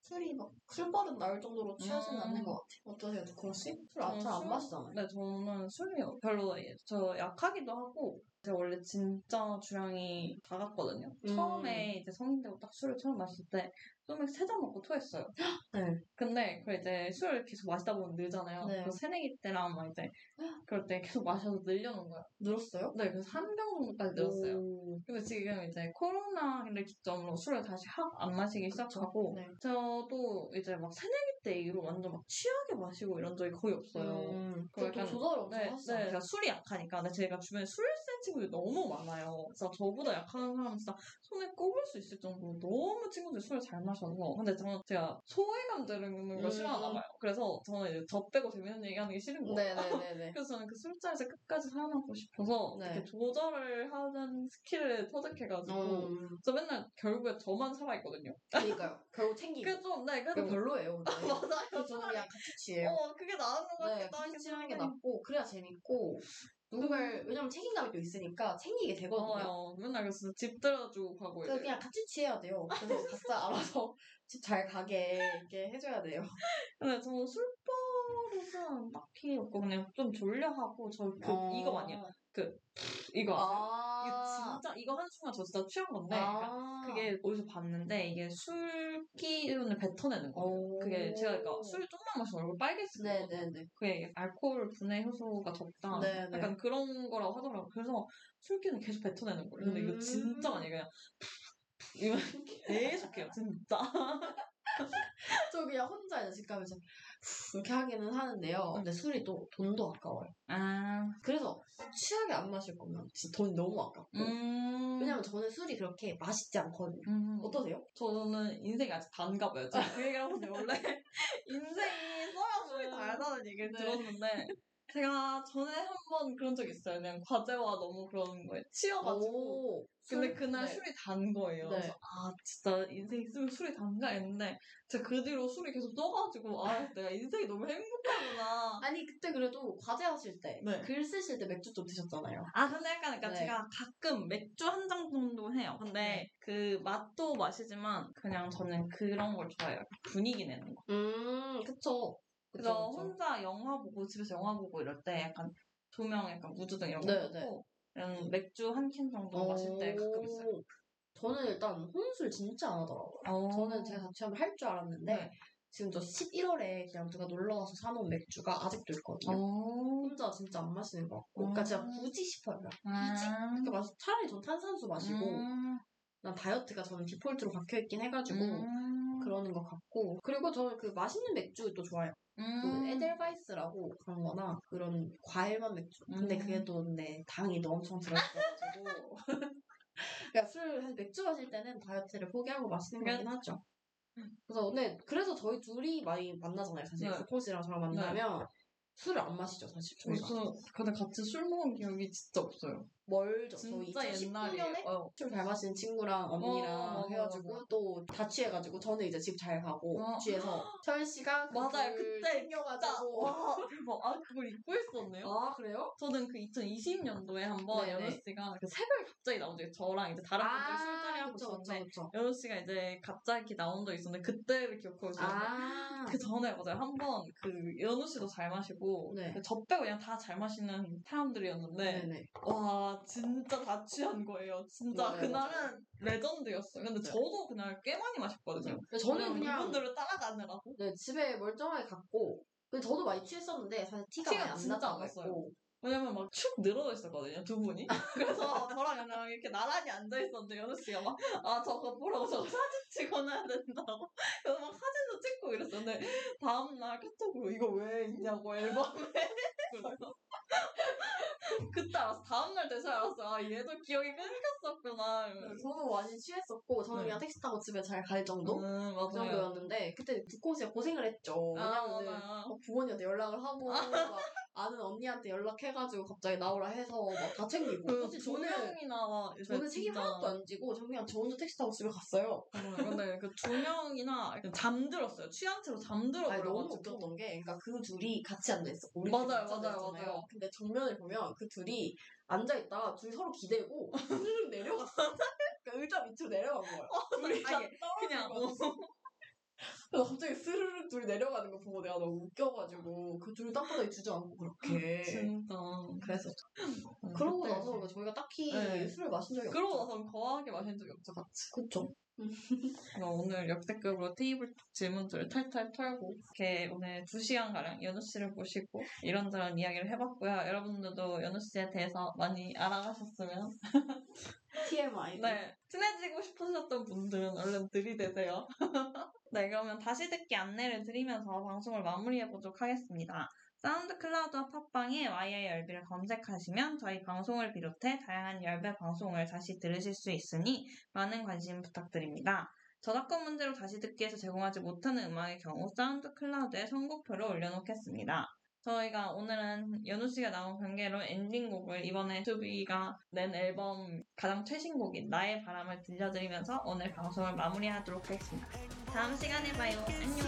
술이 막 술버릇 나올 정도로 취하지는 음. 않는 것 같아요. 어떠세요, 두콩 씨? 술잘안 술- 마시잖아요. 네, 저는 술이 별로 저 약하기도 하고 제가 원래 진짜 주량이 작았거든요. 음. 처음에 이제 성인 되고 딱 술을 처음 마실 때 소맥 세 잔 먹고 토했어요. [GASPS] 네. 근데 그 이제 술을 계속 마시다 보면 늘잖아요. 네. 그 새내기 때랑 막 이제 [GASPS] 그럴 때 계속 마셔서 늘려놓은 거예요. 늘었어요? 네, 그래서 한 병 정도까지 늘었어요. 오. 근데 지금 이제 코로나를 기점으로 술을 다시 확 안 마시기 시작하고 네. 저도 이제 막 새내기 때 이후로 완전 막 취하게 마시고 이런 적이 거의 없어요. 음, 약간- 조절을 엄청 네. 네, 제가 술이 약하니까. 근데 제가 주변에 술센 친구들이 너무 많아요. 그래서 저보다 약한 사람은 진짜 손에 꼽을 수 있을 정도로 너무 친구들이 술을 잘 마셔서. 근데 저는 제가 소외감 드는 거 음. 싫어하나 봐요. 그래서 저는 이제 저 빼고 재밌는 얘기 하는 게 싫은 거예요. 네네네네. [LAUGHS] 그래서 저는 그 술자리에서 끝까지 살아남고 싶어서 네. 이렇게 조절을 하는 스킬을 터득해가지고 음, 저 맨날 결국에 저만 살아있거든요. 그러니까요. 결국 챙기고. 그게 좀, 네, 그래도 그게 별로예요. [LAUGHS] 맞아요. 저는 그냥 같이 취해요. 어, 그게 나은 것 네, 같기도 하긴 같이 취하는 게. 낫고, 그래야 재밌고, 누군가를, 왜냐면 책임감이 또 있으니까 챙기게 되거든요. 어, 맨날 그래서 집 들어주고 가고 그래서. 그냥 같이 취해야 돼요. 그래서 [LAUGHS] 각자 알아서 집 잘 가게 이렇게 해줘야 돼요. [LAUGHS] 근데 저는 술버릇은 딱히 없고 그냥 좀 졸려하고 저그 이거 아니에요. 이거 아. 이거 진짜 이거 한 순간 저 진짜 취한 건데 그러니까 아. 그게 어디서 봤는데 이게 술 기운을 뱉어내는 거. 오. 그게 제가 그러니까 술 조금만 마시면 얼굴 빨개지거든요. 네네네. 그게 알코올 분해 효소가 적다. 네네. 약간 그런 거라고 하더라고요. 그래서 술기는 계속 뱉어내는 거예요. 근데 음. 이거 진짜 아니에요. 그냥 이거 계속 해요. 진짜. [LAUGHS] 저 그냥 혼자 가면서 이렇게 하기는 하는데요. 근데 술이 또 돈도 아까워요. 아. 그래서 취하게 안 마실 거면 진짜 돈이 너무 아깝고. 음. 왜냐면 저는 술이 그렇게 맛있지 않거든요. 음. 어떠세요? 저는 인생이 아직 단가 봐요. 제가 [LAUGHS] 그 얘기를 하는데 원래 인생이 써야 술이 달다는 얘기를 네. 들었는데 제가 전에 한번 그런 적 있어요. 그냥 과제와 너무 그런 거에 치여가지고 오, 근데 술? 그날 네. 술이 단 거예요. 네. 그래서 아 진짜 인생 있으면 술이 단가 했는데 제가 그 뒤로 술이 계속 떠가지고 아 내가 인생이 너무 행복하구나. 아니 그때 그래도 과제 하실 때, 네. 글 쓰실 때 맥주 좀 드셨잖아요. 아 근데 약간 그러니까 네. 제가 가끔 맥주 한 잔 정도 해요. 근데 네. 그 맛도 마시지만 그냥 저는 그런 걸 좋아해요. 분위기 내는 거. 음, 그쵸. 그래서 그쵸. 혼자 영화 보고 집에서 영화 보고 이럴 때 약간 조명 약간 무드등 이런 거 네, 끄고 그냥 맥주 한 캔 정도 마실 때 가끔 있어요. 오. 저는 일단 혼술 진짜 안 하더라고요. 어. 저는 제가 자취하면 할 줄 알았는데 네. 지금 저 11월에 그냥 누가 놀러 와서 사놓은 맥주가 아직도 있거든요. 어. 혼자 진짜 안 마시는 것 같고. 그러니까 제가 굳이 싶어요. 그러니까 굳이? 아. 그러니까 마시- 차라리 전 탄산수 마시고 음. 난 다이어트가 저는 디폴트로 박혀있긴 해가지고 음. 그러는 것 같고 그리고 저는 그 맛있는 맥주 또 좋아해요. 그 음. 에델바이스라고 그런 거나 그런 과일맛 맥주. 근데 음. 그게 또 근데 당이 너무 엄청 들어있어가지고 [LAUGHS] 그러니까 술 맥주 마실 때는 다이어트를 포기하고 마시는 거긴 하죠. 그래서 근데 그래서 저희 둘이 많이 만나잖아요. 사실 네. 두콩 씨랑 저랑 만나면 술을 안 마시죠 사실 저희가. 벌써 근데 같이 술 먹은 기억이 진짜 없어요. 멀죠. 저희 진짜 2019년에 옛날이에요. 어. 술잘 마시는 친구랑 언니랑 어, 해가지고 맞아. 또 다 취해가지고 저는 이제 집 잘 가고 어. 취해서 서현 [GASPS] 씨가 그 맞아요. 술 그때 챙겨가지고 와 대박. 아 그걸 잊고 있었네요. 아 그래요? 저는 그 2020년도에 한번. 연우 씨가 그 새벽에 갑자기 나온 적이 저랑 이제 다른 분들 술자리 하고 아, 있었는데. 연우 씨가 이제 갑자기 나온 적 있었는데 그때를 기억하고 있었는데 아, 그 전에 맞아요 한번 그 연우 씨도 잘 마시고 마시고 네. 저 빼고 그냥 다 잘 마시는 사람들이었는데 네네. 와 진짜 다 취한 거예요. 진짜 맞아요, 그날은 레전드였어요. 근데 네. 저도 그날 꽤 많이 마셨거든요. 근데 저는 그냥 이분들을 따라가느라고. 네, 집에 멀쩡하게 갔고 근데 저도 많이 취했었는데 사실 티가, 티가 많이 안 진짜 났다고 안 났어요. 왜냐면 막 축 늘어져 있었거든요, 두 분이. 그래서 저랑 연아랑 이렇게 나란히 앉아있었는데, 연우 씨가 막, 아, 저거 보라고 저거 사진 찍어놔야 된다고. 그래서 막 사진도 찍고 이랬었는데, 다음날 카톡으로 이거 왜 있냐고, 앨범에. 그래서 [LAUGHS] 그때 알았어. 다음날 돼서 알았어. 아, 얘도 기억이 끊겼었구나. 저도 많이 취했었고 저는 네. 그냥 택시 타고 집에 잘 갈 정도? 음, 그 맞아요. 정도였는데 그때 두콩 씨가 고생을 했죠. 아, 왜냐면은 맞아요. 막 부모님한테 연락을 하고 막 아는 언니한테 연락해가지고 갑자기 나오라 해서 막 다 챙기고 그 사실 두 저는 명이나 막 저는 책임 진짜- 하나도 안 지고 저는 그냥 저 혼자 택시 타고 집에 갔어요. 어, 근데 그두 명이나 약간 잠들었어요. 취한 채로 잠들어 아니, 너무 버려가지고. 웃겼던 게 그러니까 그 둘이 같이 앉아있어. 우리 맞아요, 둘이 같이 맞아요, 앉아있잖아요. 맞아요. 근데 정면을 보면 그 둘이 앉아있다가 둘이 서로 기대고 [LAUGHS] 스르륵 내려갔어. 그러니까 의자 밑으로 내려간 거예요. 둘이 딱 아니, 그냥 그래서 갑자기 스르륵 둘이 내려가는 거 보고 내가 너무 웃겨가지고 그 둘이 땅바닥에 주저앉고 그렇게 진짜. 그래서 음, 그러고 그때 나서 저희가 딱히 네. 술을 마신 적이 그러고 없죠. 나서는 거하게 마신 적이 없죠, 같이. 그쵸. 오늘 역대급으로 테이블 질문들을 탈탈 털고 이렇게 오늘 2시간 가량 연우 씨를 모시고 이런저런 이야기를 해봤고요. 여러분들도 연우 씨에 대해서 많이 알아가셨으면 TMI. 네 친해지고 싶으셨던 분들은 얼른 들이대세요. [LAUGHS] 네 그러면 다시 듣기 안내를 드리면서 방송을 마무리해보도록 하겠습니다. 사운드 클라우드와 팟빵에 YI 열비를 검색하시면 저희 방송을 비롯해 다양한 열배 방송을 다시 들으실 수 있으니 많은 관심 부탁드립니다. 저작권 문제로 다시 듣기에서 제공하지 못하는 음악의 경우 사운드 클라우드에 선곡표를 올려놓겠습니다. 저희가 오늘은 연우 씨가 나온 관계로 엔딩곡을 이번에 투비가 낸 앨범 가장 최신곡인 나의 바람을 들려드리면서 오늘 방송을 마무리하도록 하겠습니다. 다음 시간에 봐요. 안녕.